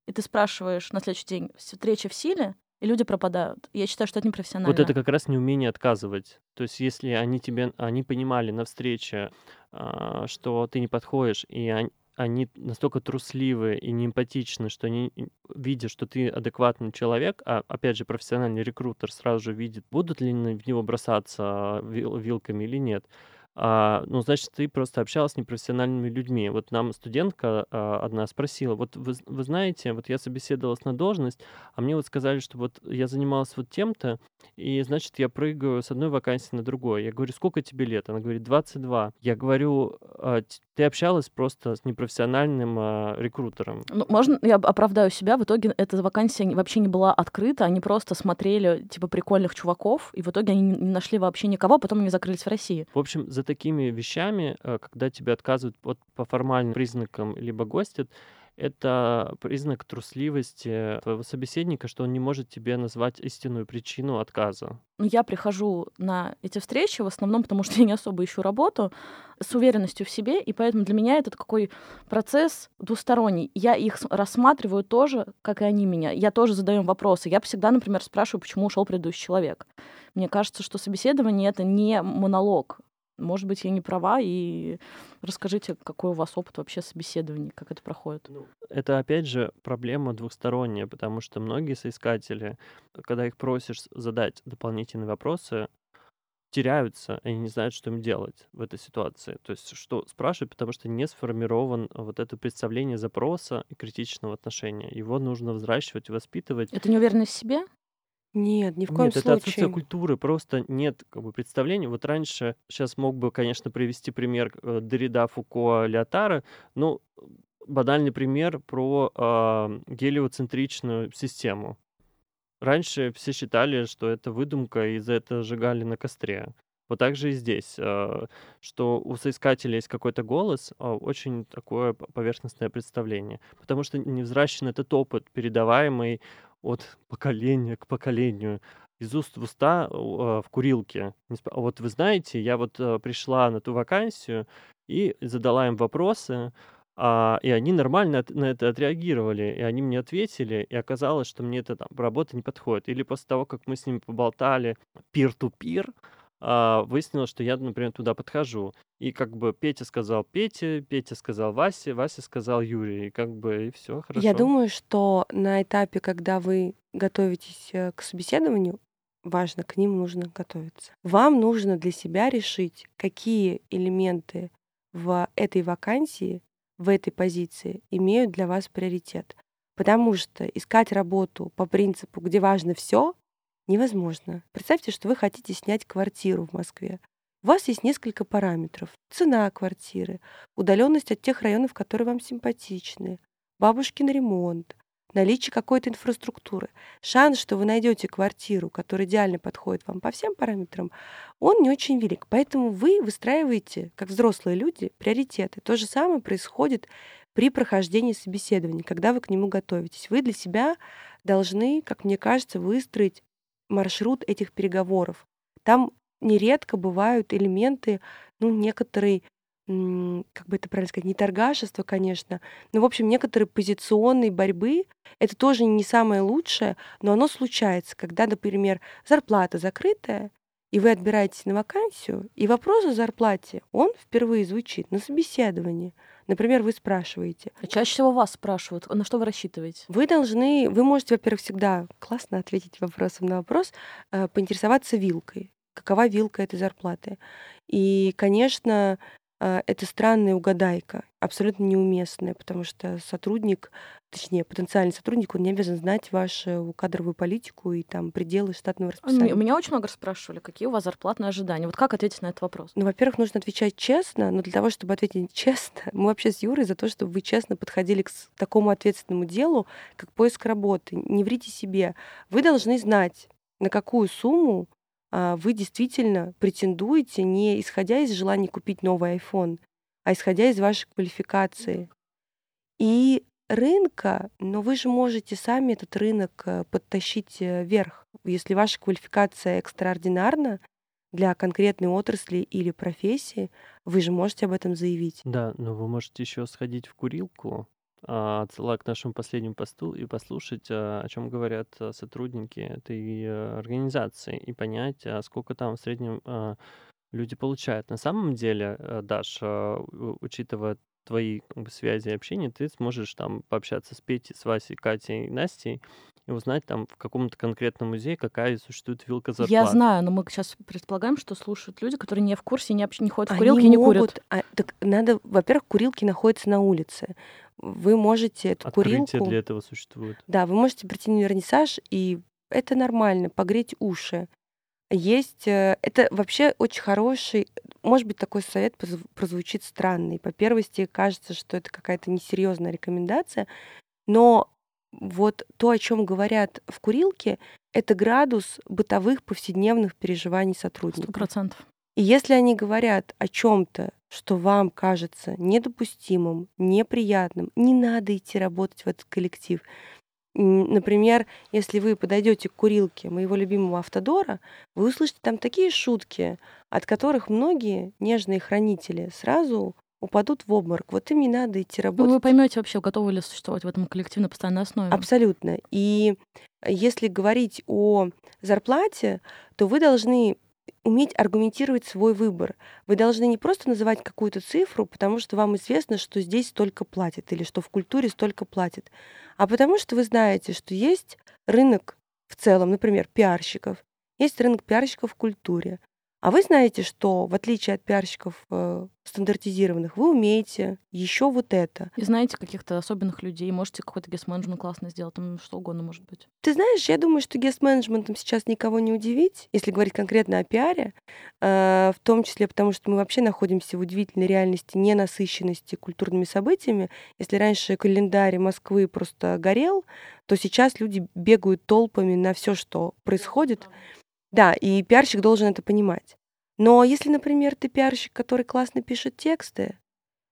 и ты спрашиваешь на следующий день, встреча в силе, и люди пропадают. Я считаю, что это непрофессионально. Вот это как раз неумение отказывать. То есть если они тебе, они понимали на встрече, а, что ты не подходишь, и они, они настолько трусливы и неэмпатичны, что они, видят, что ты адекватный человек, а опять же профессиональный рекрутер сразу же видит, будут ли в него бросаться вил, вилками или нет а, ну, значит, ты просто общалась с непрофессиональными людьми. Вот нам студентка а, одна спросила, вот вы, вы знаете, вот я собеседовалась на должность, а мне вот сказали, что вот я занималась вот тем-то, и, значит, я прыгаю с одной вакансии на другой. Я говорю, сколько тебе лет? Она говорит, 22. Я говорю, а, ты общалась просто с непрофессиональным а, рекрутером. Ну, можно я оправдаю себя? В итоге эта вакансия вообще не была открыта, они просто смотрели, типа, прикольных чуваков, и в итоге они не нашли вообще никого, а потом они закрылись в России. В общем, за такими вещами, э, когда тебе отказывают вот по формальным признакам либо гостят, это признак трусливости твоего собеседника, что он не может тебе назвать истинную причину отказа. Ну, я прихожу на эти встречи в основном, потому что я не особо ищу работу, с уверенностью в себе, и поэтому для меня это такой процесс двусторонний. Я их рассматриваю тоже, как и они меня. Я тоже задаю вопросы. Я всегда, например, спрашиваю, почему ушел предыдущий человек. Мне кажется, что собеседование это не монолог. Может быть, я не права, и расскажите, какой у вас опыт вообще собеседований, как это проходит. Ну, это, опять же, проблема двухсторонняя, потому что многие соискатели, когда их просишь задать дополнительные вопросы, теряются, они не знают, что им делать в этой ситуации. То есть, что спрашивают, потому что не сформирован вот это представление запроса и критичного отношения. Его нужно взращивать, воспитывать. Это неуверенность в себе? Нет, ни в коем Нет, это отсутствие культуры, просто нет как бы, представления. Вот раньше, сейчас мог бы, конечно, привести пример э, Дорида, Фуко, Леотара, но банальный пример про э, гелиоцентричную систему. Раньше все считали, что это выдумка, и за это сжигали на костре. Вот так же и здесь, э, что у соискателя есть какой-то голос, а очень такое поверхностное представление. Потому что не взращен этот опыт, передаваемый от поколения к поколению, из уст в уста э, в курилке. Вот вы знаете, я вот э, пришла на ту вакансию и задала им вопросы, а, и они нормально на это отреагировали, и они мне ответили, и оказалось, что мне эта там, работа не подходит. Или после того, как мы с ними поболтали peer-to-peer, а, выяснилось, что я, например, туда подхожу. И как бы Петя сказал Пете, Петя сказал Васе, Вася сказал Юрий. И как бы и все хорошо. Я думаю, что на этапе, когда вы готовитесь э, к собеседованию, важно, к ним нужно готовиться. Вам нужно для себя решить, какие элементы в этой вакансии, в этой позиции имеют для вас приоритет. Потому что искать работу по принципу, где важно все, невозможно. Представьте, что вы хотите снять квартиру в Москве. у вас есть несколько параметров. Цена квартиры, удаленность от тех районов, которые вам симпатичны, бабушкин ремонт, наличие какой-то инфраструктуры. Шанс, что вы найдете квартиру, которая идеально подходит вам по всем параметрам, он не очень велик. Поэтому вы выстраиваете, как взрослые люди, приоритеты. То же самое происходит при прохождении собеседования, когда вы к нему готовитесь. Вы для себя должны, как мне кажется, выстроить маршрут этих переговоров. Там нередко бывают элементы, ну, некоторые как бы это правильно сказать, не торгашество, конечно, но, в общем, некоторые позиционные борьбы, это тоже не самое лучшее, но оно случается, когда, например, зарплата закрытая, и вы отбираетесь на вакансию, и вопрос о зарплате, он впервые звучит на собеседовании. Например, вы спрашиваете. А чаще всего вас спрашивают, на что вы рассчитываете? Вы должны, вы можете, во-первых, всегда классно ответить вопросом на вопрос, э, поинтересоваться вилкой. Какова вилка этой зарплаты? И, конечно, а, это странная угадайка, абсолютно неуместная, потому что сотрудник, точнее, потенциальный сотрудник, он не обязан знать вашу кадровую политику и там пределы штатного расписания. У меня очень много спрашивали, какие у вас зарплатные ожидания. Вот как ответить на этот вопрос? Ну, во-первых, нужно отвечать честно, но для того, чтобы ответить честно, мы вообще с Юрой за то, чтобы вы честно подходили к такому ответственному делу, как поиск работы. Не врите себе. Вы должны знать, на какую сумму а, вы действительно претендуете не исходя из желания купить новый iPhone, а исходя из вашей квалификации. И рынка, но вы же можете сами этот рынок э, подтащить э, вверх. Если ваша квалификация экстраординарна для конкретной отрасли или профессии, вы же можете об этом заявить. Да, но вы можете еще сходить в курилку, а, отсылаю к нашему последнему посту и послушать, а, о чем говорят а, сотрудники этой э, организации и понять, сколько там в среднем люди получают. На самом деле, э, Даша, учитывая твои как бы, связи и общение, ты сможешь там пообщаться с Петей, с Васей, Катей, Настей и узнать там в каком-то конкретном музее, какая существует вилка зарплат. Я знаю, но мы сейчас предполагаем, что слушают люди, которые не в курсе, не, не ходят в курилки, Они не могут, курят. А, так надо, во-первых, курилки находятся на улице вы можете эту Открытие курилку... для этого существует. Да, вы можете прийти на вернисаж, и это нормально, погреть уши. Есть... Э, это вообще очень хороший... Может быть, такой совет прозвучит странный. По первости, кажется, что это какая-то несерьезная рекомендация, но вот то, о чем говорят в курилке, это градус бытовых повседневных переживаний сотрудников. Сто процентов. И если они говорят о чем-то, что вам кажется недопустимым, неприятным, не надо идти работать в этот коллектив. Например, если вы подойдете к курилке моего любимого автодора, вы услышите там такие шутки, от которых многие нежные хранители сразу упадут в обморок. Вот им не надо идти работать. Ну, вы поймете вообще, готовы ли существовать в этом коллективе на постоянной основе. Абсолютно. И если говорить о зарплате, то вы должны уметь аргументировать свой выбор. Вы должны не просто называть какую-то цифру, потому что вам известно, что здесь столько платят или что в культуре столько платят, а потому что вы знаете, что есть рынок в целом, например, пиарщиков, есть рынок пиарщиков в культуре, а вы знаете, что в отличие от пиарщиков э, стандартизированных, вы умеете еще вот это. И знаете каких-то особенных людей, можете какой-то гест-менеджмент классно сделать, там что угодно может быть. Ты знаешь, я думаю, что гест-менеджментом сейчас никого не удивить, если говорить конкретно о пиаре, э, в том числе потому, что мы вообще находимся в удивительной реальности ненасыщенности культурными событиями. Если раньше календарь Москвы просто горел, то сейчас люди бегают толпами на все, что происходит. Да, и пиарщик должен это понимать. Но если, например, ты пиарщик, который классно пишет тексты,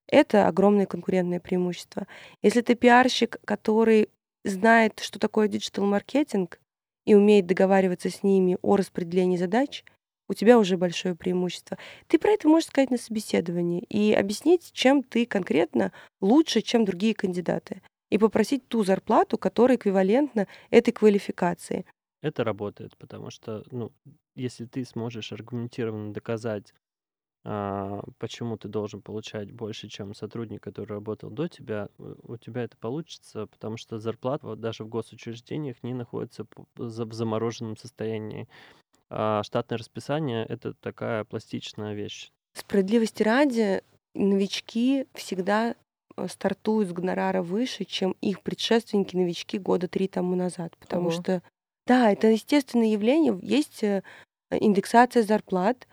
это огромное конкурентное преимущество. Если ты пиарщик, который знает, что такое digital-маркетинг и умеет договариваться с ними о распределении задач, у тебя уже большое преимущество. Ты про это можешь сказать на собеседовании и объяснить, чем ты конкретно лучше, чем другие кандидаты. И попросить ту зарплату, которая эквивалентна этой квалификации. Это работает, потому что, ну, если ты сможешь аргументированно доказать, а, почему ты должен получать больше, чем сотрудник, который работал до тебя, у тебя это получится, потому что зарплата вот даже в госучреждениях не находится в замороженном состоянии. А штатное расписание — это такая пластичная вещь. Справедливости ради, новички всегда э, стартуют с гонорара выше, чем их предшественники-новички года три тому назад, потому Ого. что да, это естественное явление. Есть э, индексация зарплат.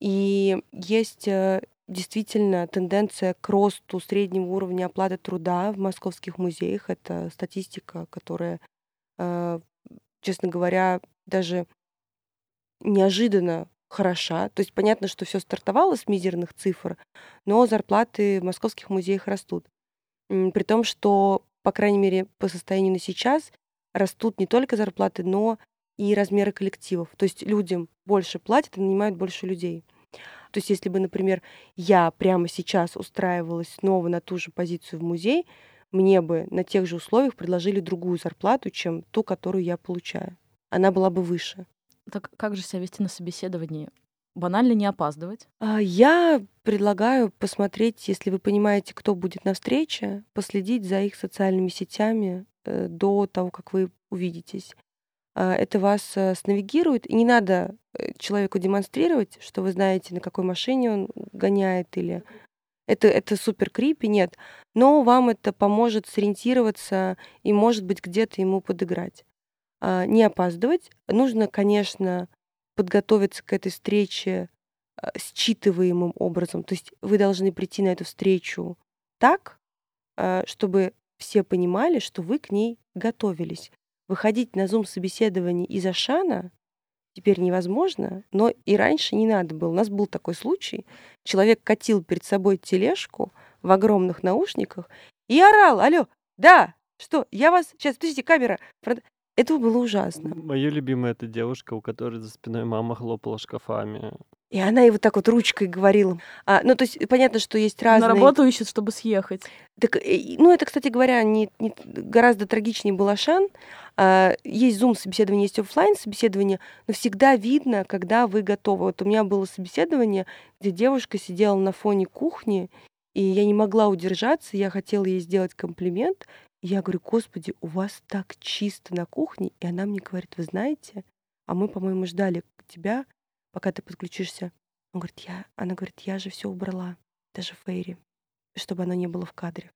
И есть э, действительно тенденция к росту среднего уровня оплаты труда в московских музеях. Это статистика, которая, э, честно говоря, даже неожиданно хороша. То есть понятно, что все стартовало с мизерных цифр, но зарплаты в московских музеях растут. При том, что, по крайней мере, по состоянию на сейчас растут не только зарплаты, но и размеры коллективов. То есть людям больше платят и нанимают больше людей. То есть если бы, например, я прямо сейчас устраивалась снова на ту же позицию в музей, мне бы на тех же условиях предложили другую зарплату, чем ту, которую я получаю. Она была бы выше. Так как же себя вести на собеседовании? Банально не опаздывать? А, я предлагаю посмотреть, если вы понимаете, кто будет на встрече, последить за их социальными сетями до того, как вы увидитесь. А, это вас э, снавигирует, и не надо э, человеку демонстрировать, что вы знаете, на какой машине он гоняет, или это, это супер крипи, нет. Но вам это поможет сориентироваться и, может быть, где-то ему подыграть. А, не опаздывать. Нужно, конечно, подготовиться к этой встрече считываемым образом. То есть вы должны прийти на эту встречу так, чтобы все понимали, что вы к ней готовились. Выходить на зум-собеседование из Ашана теперь невозможно, но и раньше не надо было. У нас был такой случай. Человек катил перед собой тележку в огромных наушниках и орал, алло, да, что, я вас... Сейчас, подождите, камера. Это было ужасно. Моя любимая это девушка, у которой за спиной мама хлопала шкафами. И она вот так вот ручкой говорила. А, ну, то есть понятно, что есть разные... На работу ищет, чтобы съехать. Так, э, ну, это, кстати говоря, не, не, гораздо трагичнее был Ашан. А, есть Zoom собеседование, есть офлайн собеседование, но всегда видно, когда вы готовы. Вот у меня было собеседование, где девушка сидела на фоне кухни, и я не могла удержаться, я хотела ей сделать комплимент. Я говорю, господи, у вас так чисто на кухне. И она мне говорит, вы знаете, а мы, по-моему, ждали тебя пока ты подключишься. Он говорит, я, она говорит, я же все убрала, даже Фейри, чтобы оно не было в кадре.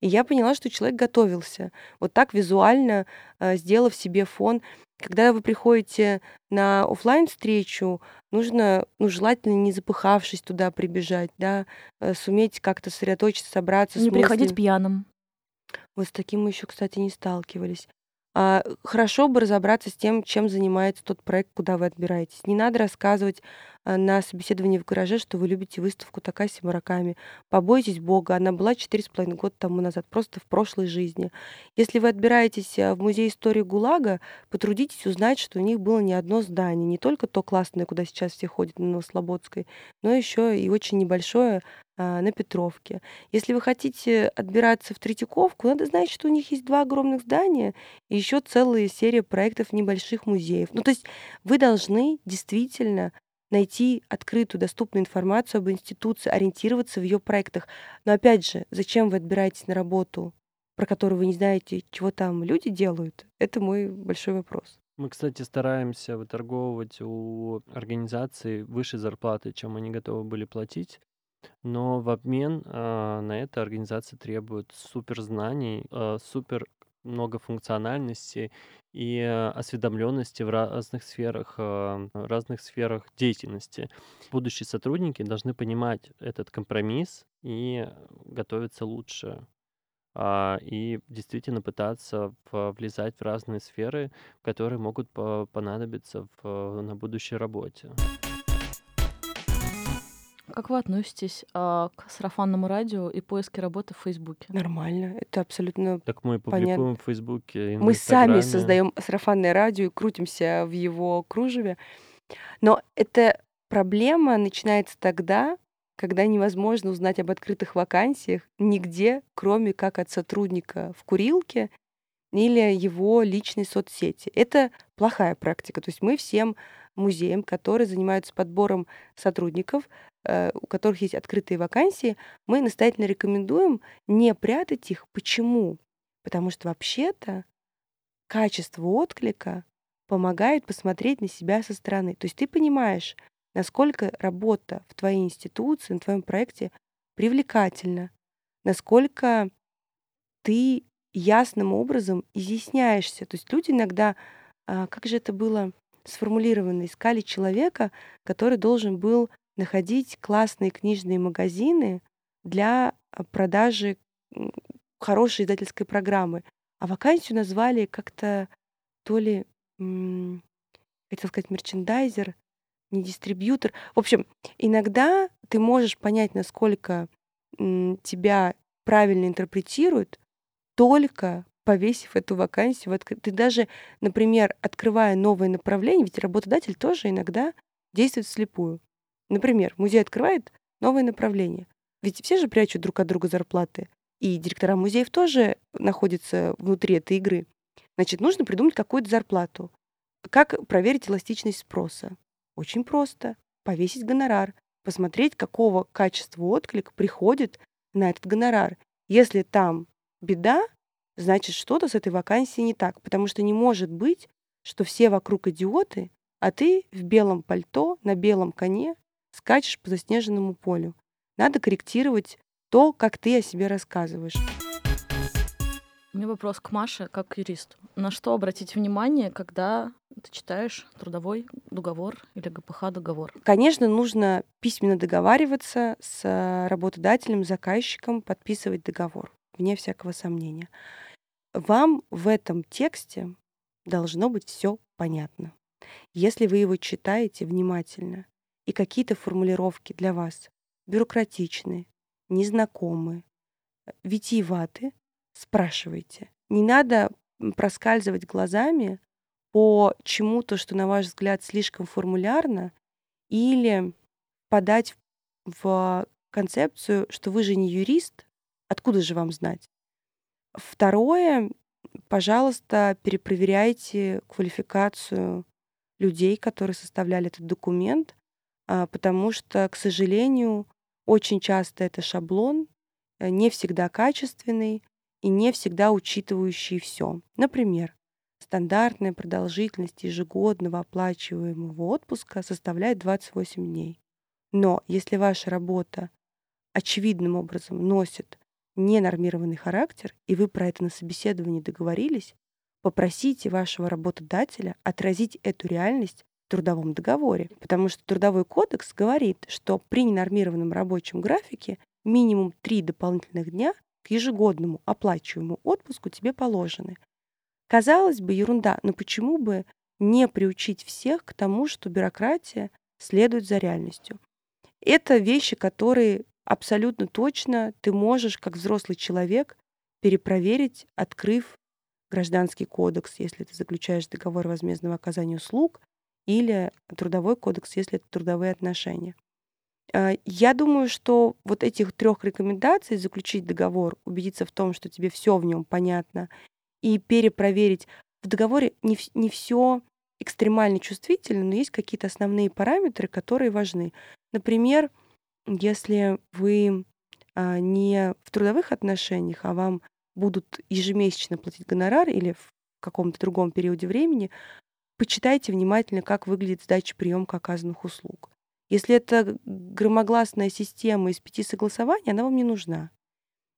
И я поняла, что человек готовился. Вот так визуально, э, сделав себе фон. Когда вы приходите на офлайн встречу нужно, ну, желательно не запыхавшись туда прибежать, да, э, суметь как-то сосредоточиться, собраться. Не приходить пьяным. Вот с таким мы еще, кстати, не сталкивались. А, хорошо бы разобраться с тем, чем занимается тот проект, куда вы отбираетесь. Не надо рассказывать на собеседовании в гараже, что вы любите выставку Такаси Мураками. Побойтесь Бога, она была четыре с половиной года тому назад, просто в прошлой жизни. Если вы отбираетесь а, в музей истории ГУЛАГа, потрудитесь узнать, что у них было не одно здание, не только то классное, куда сейчас все ходят на Новослободской, но еще и очень небольшое а, на Петровке. Если вы хотите отбираться в Третьяковку, надо знать, что у них есть два огромных здания и еще целая серия проектов небольших музеев. Ну, то есть вы должны действительно найти открытую, доступную информацию об институции, ориентироваться в ее проектах. Но опять же, зачем вы отбираетесь на работу, про которую вы не знаете, чего там люди делают? Это мой большой вопрос. Мы, кстати, стараемся выторговывать у организаций выше зарплаты, чем они готовы были платить. Но в обмен а, на это организация требует супер знаний, а, супер много функциональности и э, осведомленности в разных сферах, а, разных сферах деятельности. Будущие сотрудники должны понимать этот компромисс и готовиться лучше а, и действительно пытаться влезать в разные сферы, которые могут понадобиться в, на будущей работе. Как вы относитесь а, к сарафанному радио и поиске работы в Фейсбуке? Нормально, это абсолютно Так мы публикуем понятно. в Фейсбуке и Мы сами создаем сарафанное радио и крутимся в его кружеве. Но эта проблема начинается тогда, когда невозможно узнать об открытых вакансиях нигде, кроме как от сотрудника в курилке или его личной соцсети. Это плохая практика. То есть мы всем музеям, которые занимаются подбором сотрудников, у которых есть открытые вакансии, мы настоятельно рекомендуем не прятать их. Почему? Потому что вообще-то качество отклика помогает посмотреть на себя со стороны. То есть ты понимаешь, насколько работа в твоей институции, на твоем проекте привлекательна, насколько ты ясным образом изъясняешься. То есть люди иногда, а, как же это было сформулировано, искали человека, который должен был находить классные книжные магазины для а, продажи хорошей издательской программы. А вакансию назвали как-то то ли, хотел сказать, мерчендайзер, не дистрибьютор. В общем, иногда ты можешь понять, насколько тебя правильно интерпретируют, только повесив эту вакансию. Ты даже, например, открывая новое направление, ведь работодатель тоже иногда действует вслепую. Например, музей открывает новое направление. Ведь все же прячут друг от друга зарплаты. И директора музеев тоже находятся внутри этой игры. Значит, нужно придумать какую-то зарплату. Как проверить эластичность спроса? Очень просто. Повесить гонорар. Посмотреть, какого качества отклик приходит на этот гонорар. Если там беда, значит, что-то с этой вакансией не так. Потому что не может быть, что все вокруг идиоты, а ты в белом пальто, на белом коне скачешь по заснеженному полю. Надо корректировать то, как ты о себе рассказываешь. У меня вопрос к Маше, как к юристу. На что обратить внимание, когда ты читаешь трудовой договор или ГПХ договор? Конечно, нужно письменно договариваться с работодателем, заказчиком, подписывать договор, вне всякого сомнения. Вам в этом тексте должно быть все понятно. Если вы его читаете внимательно, и какие-то формулировки для вас бюрократичны, незнакомы, витиеваты, спрашивайте. Не надо проскальзывать глазами по чему-то, что, на ваш взгляд, слишком формулярно, или подать в концепцию, что вы же не юрист, откуда же вам знать? Второе, пожалуйста, перепроверяйте квалификацию людей, которые составляли этот документ, потому что, к сожалению, очень часто это шаблон, э, не всегда качественный и не всегда учитывающий все. Например, стандартная продолжительность ежегодного оплачиваемого отпуска составляет 28 дней. Но если ваша работа очевидным образом носит ненормированный характер, и вы про это на собеседовании договорились, попросите вашего работодателя отразить эту реальность трудовом договоре, потому что Трудовой кодекс говорит, что при ненормированном рабочем графике минимум три дополнительных дня к ежегодному оплачиваемому отпуску тебе положены. Казалось бы, ерунда, но почему бы не приучить всех к тому, что бюрократия следует за реальностью? Это вещи, которые абсолютно точно ты можешь, как взрослый человек, перепроверить, открыв гражданский кодекс, если ты заключаешь договор возмездного оказания услуг, или трудовой кодекс, если это трудовые отношения. А, я думаю, что вот этих трех рекомендаций заключить договор, убедиться в том, что тебе все в нем понятно, и перепроверить. В договоре не, не все экстремально чувствительно, но есть какие-то основные параметры, которые важны. Например, если вы а, не в трудовых отношениях, а вам будут ежемесячно платить гонорар или в каком-то другом периоде времени, почитайте внимательно, как выглядит сдача приемка оказанных услуг. Если это громогласная система из пяти согласований, она вам не нужна.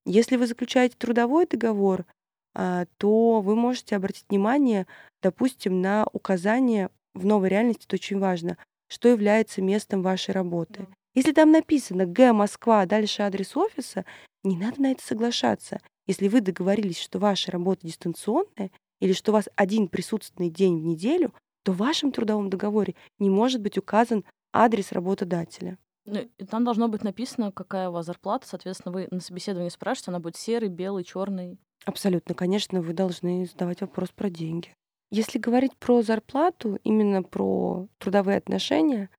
Если вы заключаете трудовой договор, а, то вы можете обратить внимание, допустим, на указание в новой реальности, это очень важно, что является местом вашей работы. Если там написано Г, Москва, дальше адрес офиса, не надо на это соглашаться. Если вы договорились, что ваша работа дистанционная, или что у вас один присутственный день в неделю, то в вашем трудовом договоре не может быть указан адрес работодателя. Ну, там должно быть написано, какая у вас зарплата. Соответственно, вы на собеседовании спрашиваете, она будет серый, белый, черный. Абсолютно. Конечно, вы должны задавать вопрос про деньги. Если говорить про зарплату, именно про трудовые отношения,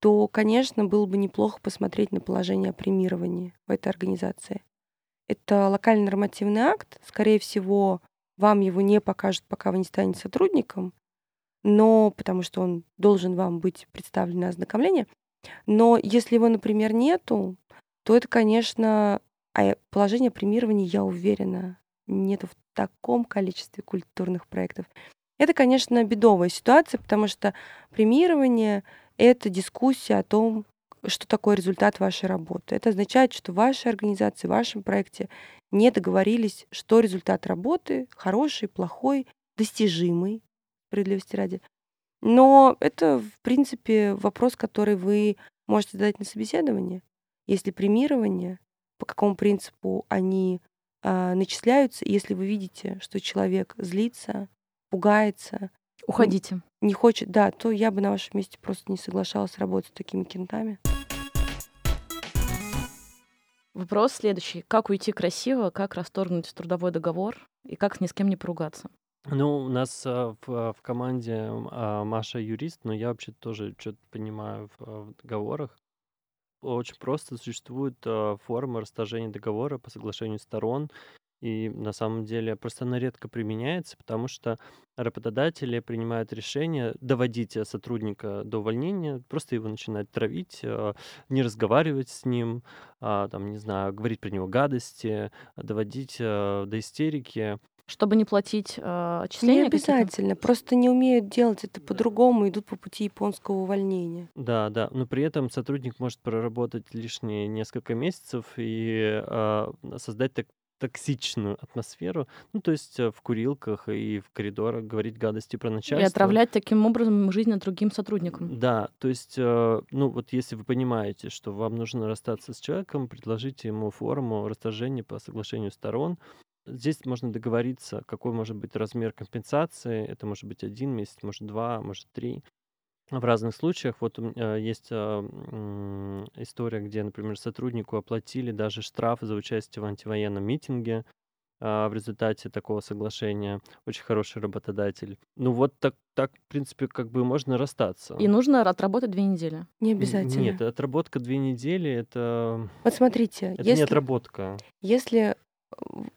то, конечно, было бы неплохо посмотреть на положение о премировании в этой организации. Это локальный нормативный акт. Скорее всего, вам его не покажут, пока вы не станете сотрудником, но потому что он должен вам быть представлен на ознакомление. Но если его, например, нету, то это, конечно, а положение премирования, я уверена, нету в таком количестве культурных проектов. Это, конечно, бедовая ситуация, потому что премирование — это дискуссия о том, что такое результат вашей работы. Это означает, что в вашей организации, в вашем проекте не договорились, что результат работы хороший, плохой, достижимый, справедливости ради. Но это, в принципе, вопрос, который вы можете задать на собеседование. Если премирование, по какому принципу они а, начисляются, если вы видите, что человек злится, пугается, Уходите. не хочет, да, то я бы на вашем месте просто не соглашалась работать с такими кентами. Вопрос следующий. Как уйти красиво, как расторгнуть трудовой договор и как ни с кем не поругаться? Ну, у нас а, в, в команде а, Маша юрист, но я вообще тоже что-то понимаю в, в договорах. Очень просто существует форма расторжения договора по соглашению сторон. И на самом деле просто она редко применяется, потому что работодатели принимают решение доводить э, сотрудника до увольнения, просто его начинать травить, э, не разговаривать с ним, а, там, не знаю, говорить про него гадости, доводить э, до истерики. Чтобы не платить э, отчисления Не какие-то? обязательно, просто не умеют делать это по-другому, идут по пути японского увольнения. Да, да, но при этом сотрудник может проработать лишние несколько месяцев и а, создать так токсичную атмосферу, ну, то есть э, в курилках и в коридорах говорить гадости про И начальство. отравлять таким образом жизнь другим сотрудникам. Да, то есть, э, ну вот если вы понимаете, что вам нужно расстаться с человеком, предложите ему форму расторжения по соглашению сторон. Здесь можно договориться, какой может быть размер компенсации. Это может быть один месяц, может два, может три. В разных случаях вот у меня есть а, история, где, например, сотруднику оплатили даже штраф за участие в антивоенном митинге а, в результате такого соглашения. Очень хороший работодатель. Ну вот так, так, в принципе, как бы можно расстаться. И нужно отработать две недели. Не обязательно. Нет, отработка две недели это, Вот смотрите, это не если, отработка. если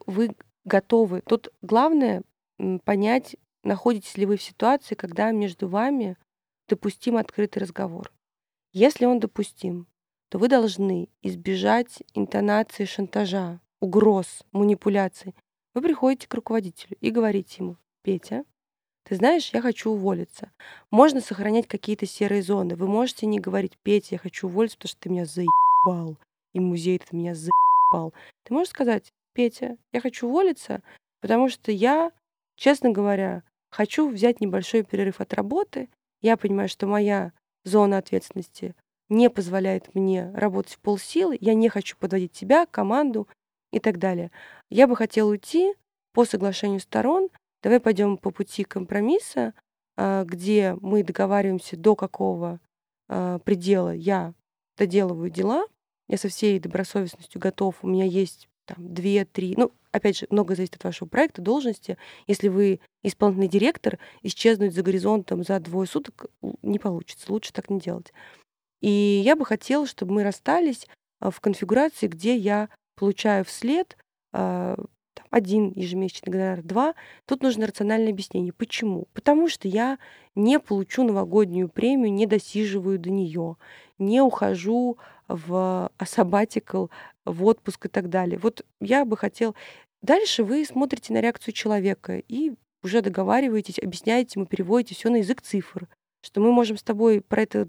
вы готовы, тут главное понять, находитесь ли вы в ситуации, когда между вами допустим открытый разговор. Если он допустим, то вы должны избежать интонации шантажа, угроз, манипуляций. Вы приходите к руководителю и говорите ему, Петя, ты знаешь, я хочу уволиться. Можно сохранять какие-то серые зоны. Вы можете не говорить, Петя, я хочу уволиться, потому что ты меня заебал. И музей этот меня заебал. Ты можешь сказать, Петя, я хочу уволиться, потому что я, честно говоря, хочу взять небольшой перерыв от работы. Я понимаю, что моя зона ответственности не позволяет мне работать в полсилы. Я не хочу подводить тебя, команду и так далее. Я бы хотела уйти по соглашению сторон. Давай пойдем по пути компромисса, а, где мы договариваемся, до какого а, предела я доделываю дела. Я со всей добросовестностью готов. У меня есть там две, три. Ну, опять же, много зависит от вашего проекта, должности. Если вы исполнительный директор, исчезнуть за горизонтом за двое суток не получится. Лучше так не делать. И я бы хотела, чтобы мы расстались а, в конфигурации, где я получаю вслед а, один ежемесячный гонорар, два. Тут нужно рациональное объяснение. Почему? Потому что я не получу новогоднюю премию, не досиживаю до нее, не ухожу в асабатикл, в отпуск и так далее. Вот я бы хотел... Дальше вы смотрите на реакцию человека и уже договариваетесь, объясняете ему, переводите все на язык цифр, что мы можем с тобой про это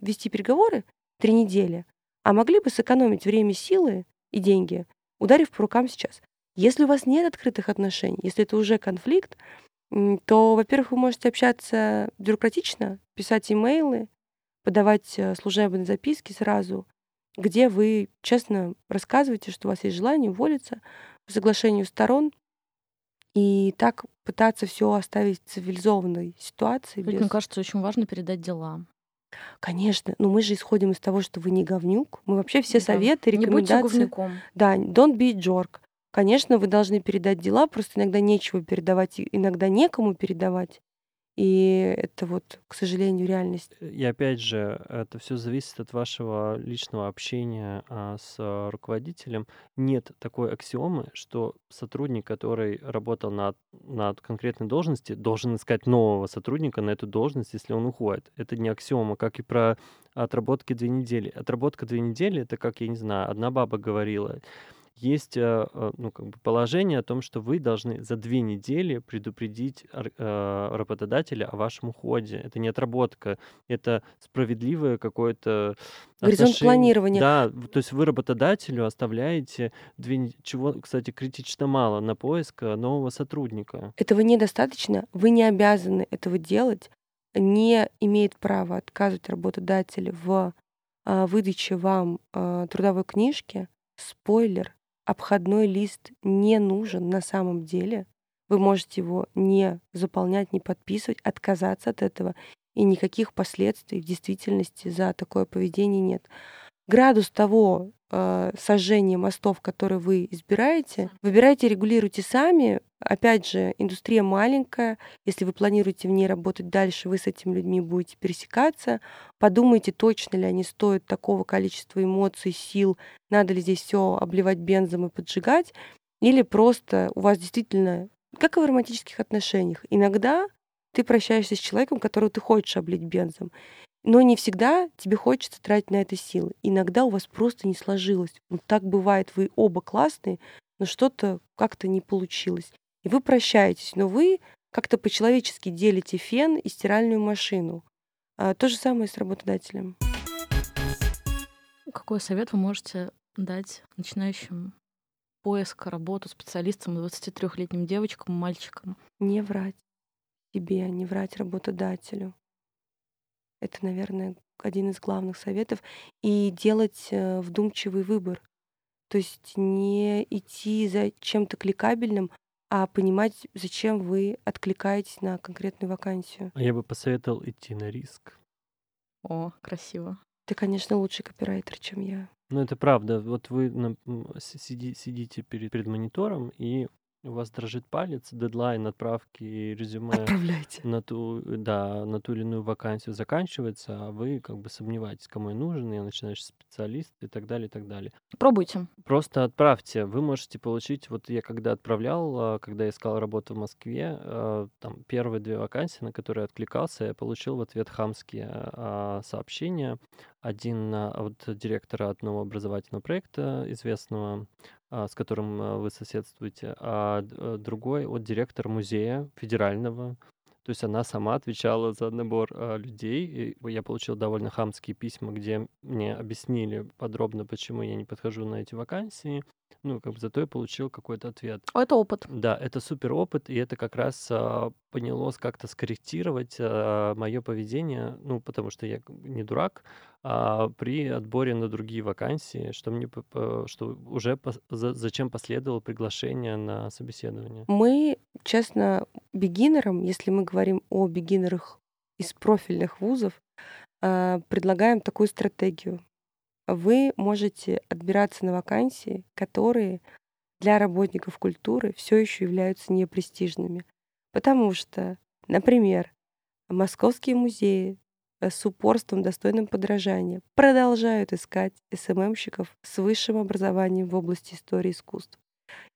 вести переговоры три недели, а могли бы сэкономить время, силы и деньги, ударив по рукам сейчас. Если у вас нет открытых отношений, если это уже конфликт, то, во-первых, вы можете общаться бюрократично, писать имейлы, подавать э, служебные записки сразу, где вы честно рассказываете, что у вас есть желание уволиться по соглашению сторон, и так пытаться все оставить в цивилизованной ситуации. Ведь, без- Мне кажется, очень важно передать дела. Конечно, но мы же исходим из того, что вы не говнюк. Мы вообще все Да. советы, Не будьте рекомендации. говнюком. Да, don't be jerk. Конечно, вы должны передать дела, просто иногда нечего передавать, иногда некому передавать. И это вот, к сожалению, реальность. И опять же, это все зависит от вашего личного общения а, с а, руководителем. Нет такой аксиомы, что сотрудник, который работал на, на конкретной должности, должен искать нового сотрудника на эту должность, если он уходит. Это не аксиома, как и про отработки две недели. Отработка две недели это как, я не знаю, одна баба говорила. Есть э, э, ну, как бы положение о том, что вы должны за две недели предупредить э, работодателя о вашем уходе. Это не отработка, это справедливое какое-то Горизонт отношение. планирования. Да, то есть вы работодателю оставляете две, чего, кстати, критично мало на поиск нового сотрудника. Этого недостаточно, вы не обязаны этого делать, не имеет права отказывать работодатель в выдачи вам трудовой книжки, спойлер, обходной лист не нужен на самом деле. Вы можете его не заполнять, не подписывать, отказаться от этого, и никаких последствий в действительности за такое поведение нет. Градус того э, сожжения мостов, которые вы избираете, выбирайте, регулируйте сами. Опять же, индустрия маленькая. Если вы планируете в ней работать дальше, вы с этими людьми будете пересекаться. Подумайте, точно ли они стоят такого количества эмоций, сил, надо ли здесь все обливать бензом и поджигать, или просто у вас действительно, как и в романтических отношениях, иногда ты прощаешься с человеком, которого ты хочешь облить бензом. Но не всегда тебе хочется тратить на это силы. Иногда у вас просто не сложилось. Вот так бывает, вы оба классные, но что-то как-то не получилось. И вы прощаетесь, но вы как-то по-человечески делите фен и стиральную машину. А, то же самое с работодателем. Какой совет вы можете дать начинающим поиск работу специалистам, 23-летним девочкам, мальчикам? Не врать себе, не врать работодателю. Это, наверное, один из главных советов. И делать э, вдумчивый выбор. То есть не идти за чем-то кликабельным, а понимать, зачем вы откликаетесь на конкретную вакансию. А я бы посоветовал идти на риск. О, красиво. Ты, конечно, лучший копирайтер, чем я. Ну, это правда. Вот вы на, сиди, сидите перед, перед монитором, и у вас дрожит палец, дедлайн отправки резюме Отправляйте. на ту, да, на ту или иную вакансию заканчивается, а вы как бы сомневаетесь, кому я нужен, я начинающий специалист и так далее, и так далее. Пробуйте. Просто отправьте. Вы можете получить, вот я когда отправлял, а, когда искал работу в Москве, а, там первые две вакансии, на которые откликался, я получил в ответ хамские а, сообщения. Один от директора одного образовательного проекта известного, с которым а, вы соседствуете, а э, другой от директора музея федерального. То есть она сама отвечала за набор а, людей. И я получил довольно хамские письма, где мне объяснили подробно, почему я не подхожу на эти вакансии. Ну, как бы зато я получил какой-то ответ. Это опыт. Да, это супер опыт, и это как раз а, понялось как-то скорректировать а, мое поведение, ну, потому что я не дурак, а, при отборе на другие вакансии, что мне что уже по, за, зачем последовало приглашение на собеседование. Мы, честно, бигинерам, если мы говорим о бигинерах из профильных вузов, а, предлагаем такую стратегию вы можете отбираться на вакансии, которые для работников культуры все еще являются непрестижными. Потому что, например, московские музеи э, с упорством, достойным подражания, продолжают искать СММщиков с высшим образованием в области истории искусств.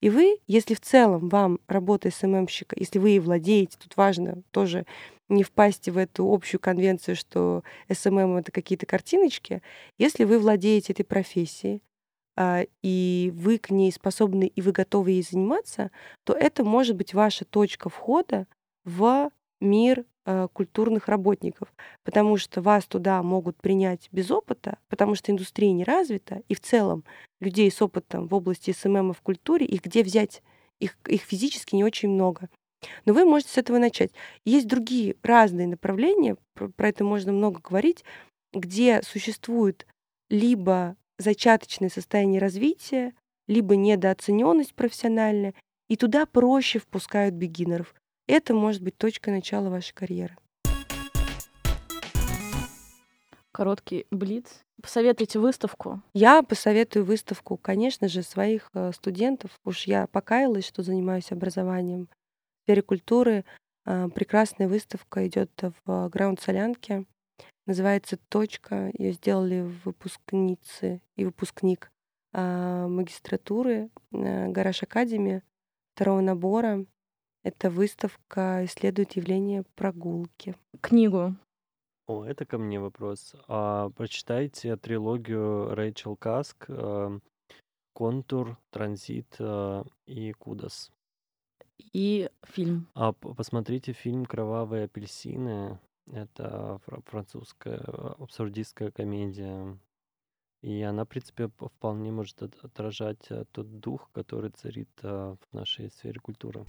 И вы, если в целом вам работа СММщика, если вы ей владеете, тут важно тоже не впасть в эту общую конвенцию, что SMM это какие-то картиночки, если вы владеете этой профессией, а, и вы к ней способны, и вы готовы ей заниматься, то это может быть ваша точка входа в мир а, культурных работников, потому что вас туда могут принять без опыта, потому что индустрия не развита, и в целом людей с опытом в области SMM в культуре, их где взять? Их, их физически не очень много. Но вы можете с этого начать. Есть другие разные направления, про это можно много говорить, где существует либо зачаточное состояние развития, либо недооцененность профессиональная, и туда проще впускают бегинеров. Это может быть точка начала вашей карьеры. Короткий блиц. Посоветуйте выставку. Я посоветую выставку, конечно же, своих э, студентов. Уж я покаялась, что занимаюсь образованием сфере культуры а, прекрасная выставка идет в Граунд Солянке. Называется «Точка». Ее сделали выпускницы и выпускник а, магистратуры а, Гараж Академии второго набора. Эта выставка исследует явление прогулки. Книгу. О, это ко мне вопрос. А, прочитайте трилогию Рэйчел Каск «Контур», «Транзит» и «Кудас» и фильм. А посмотрите фильм «Кровавые апельсины». Это французская абсурдистская комедия. И она, в принципе, вполне может отражать э, тот дух, который царит э, в нашей сфере культуры.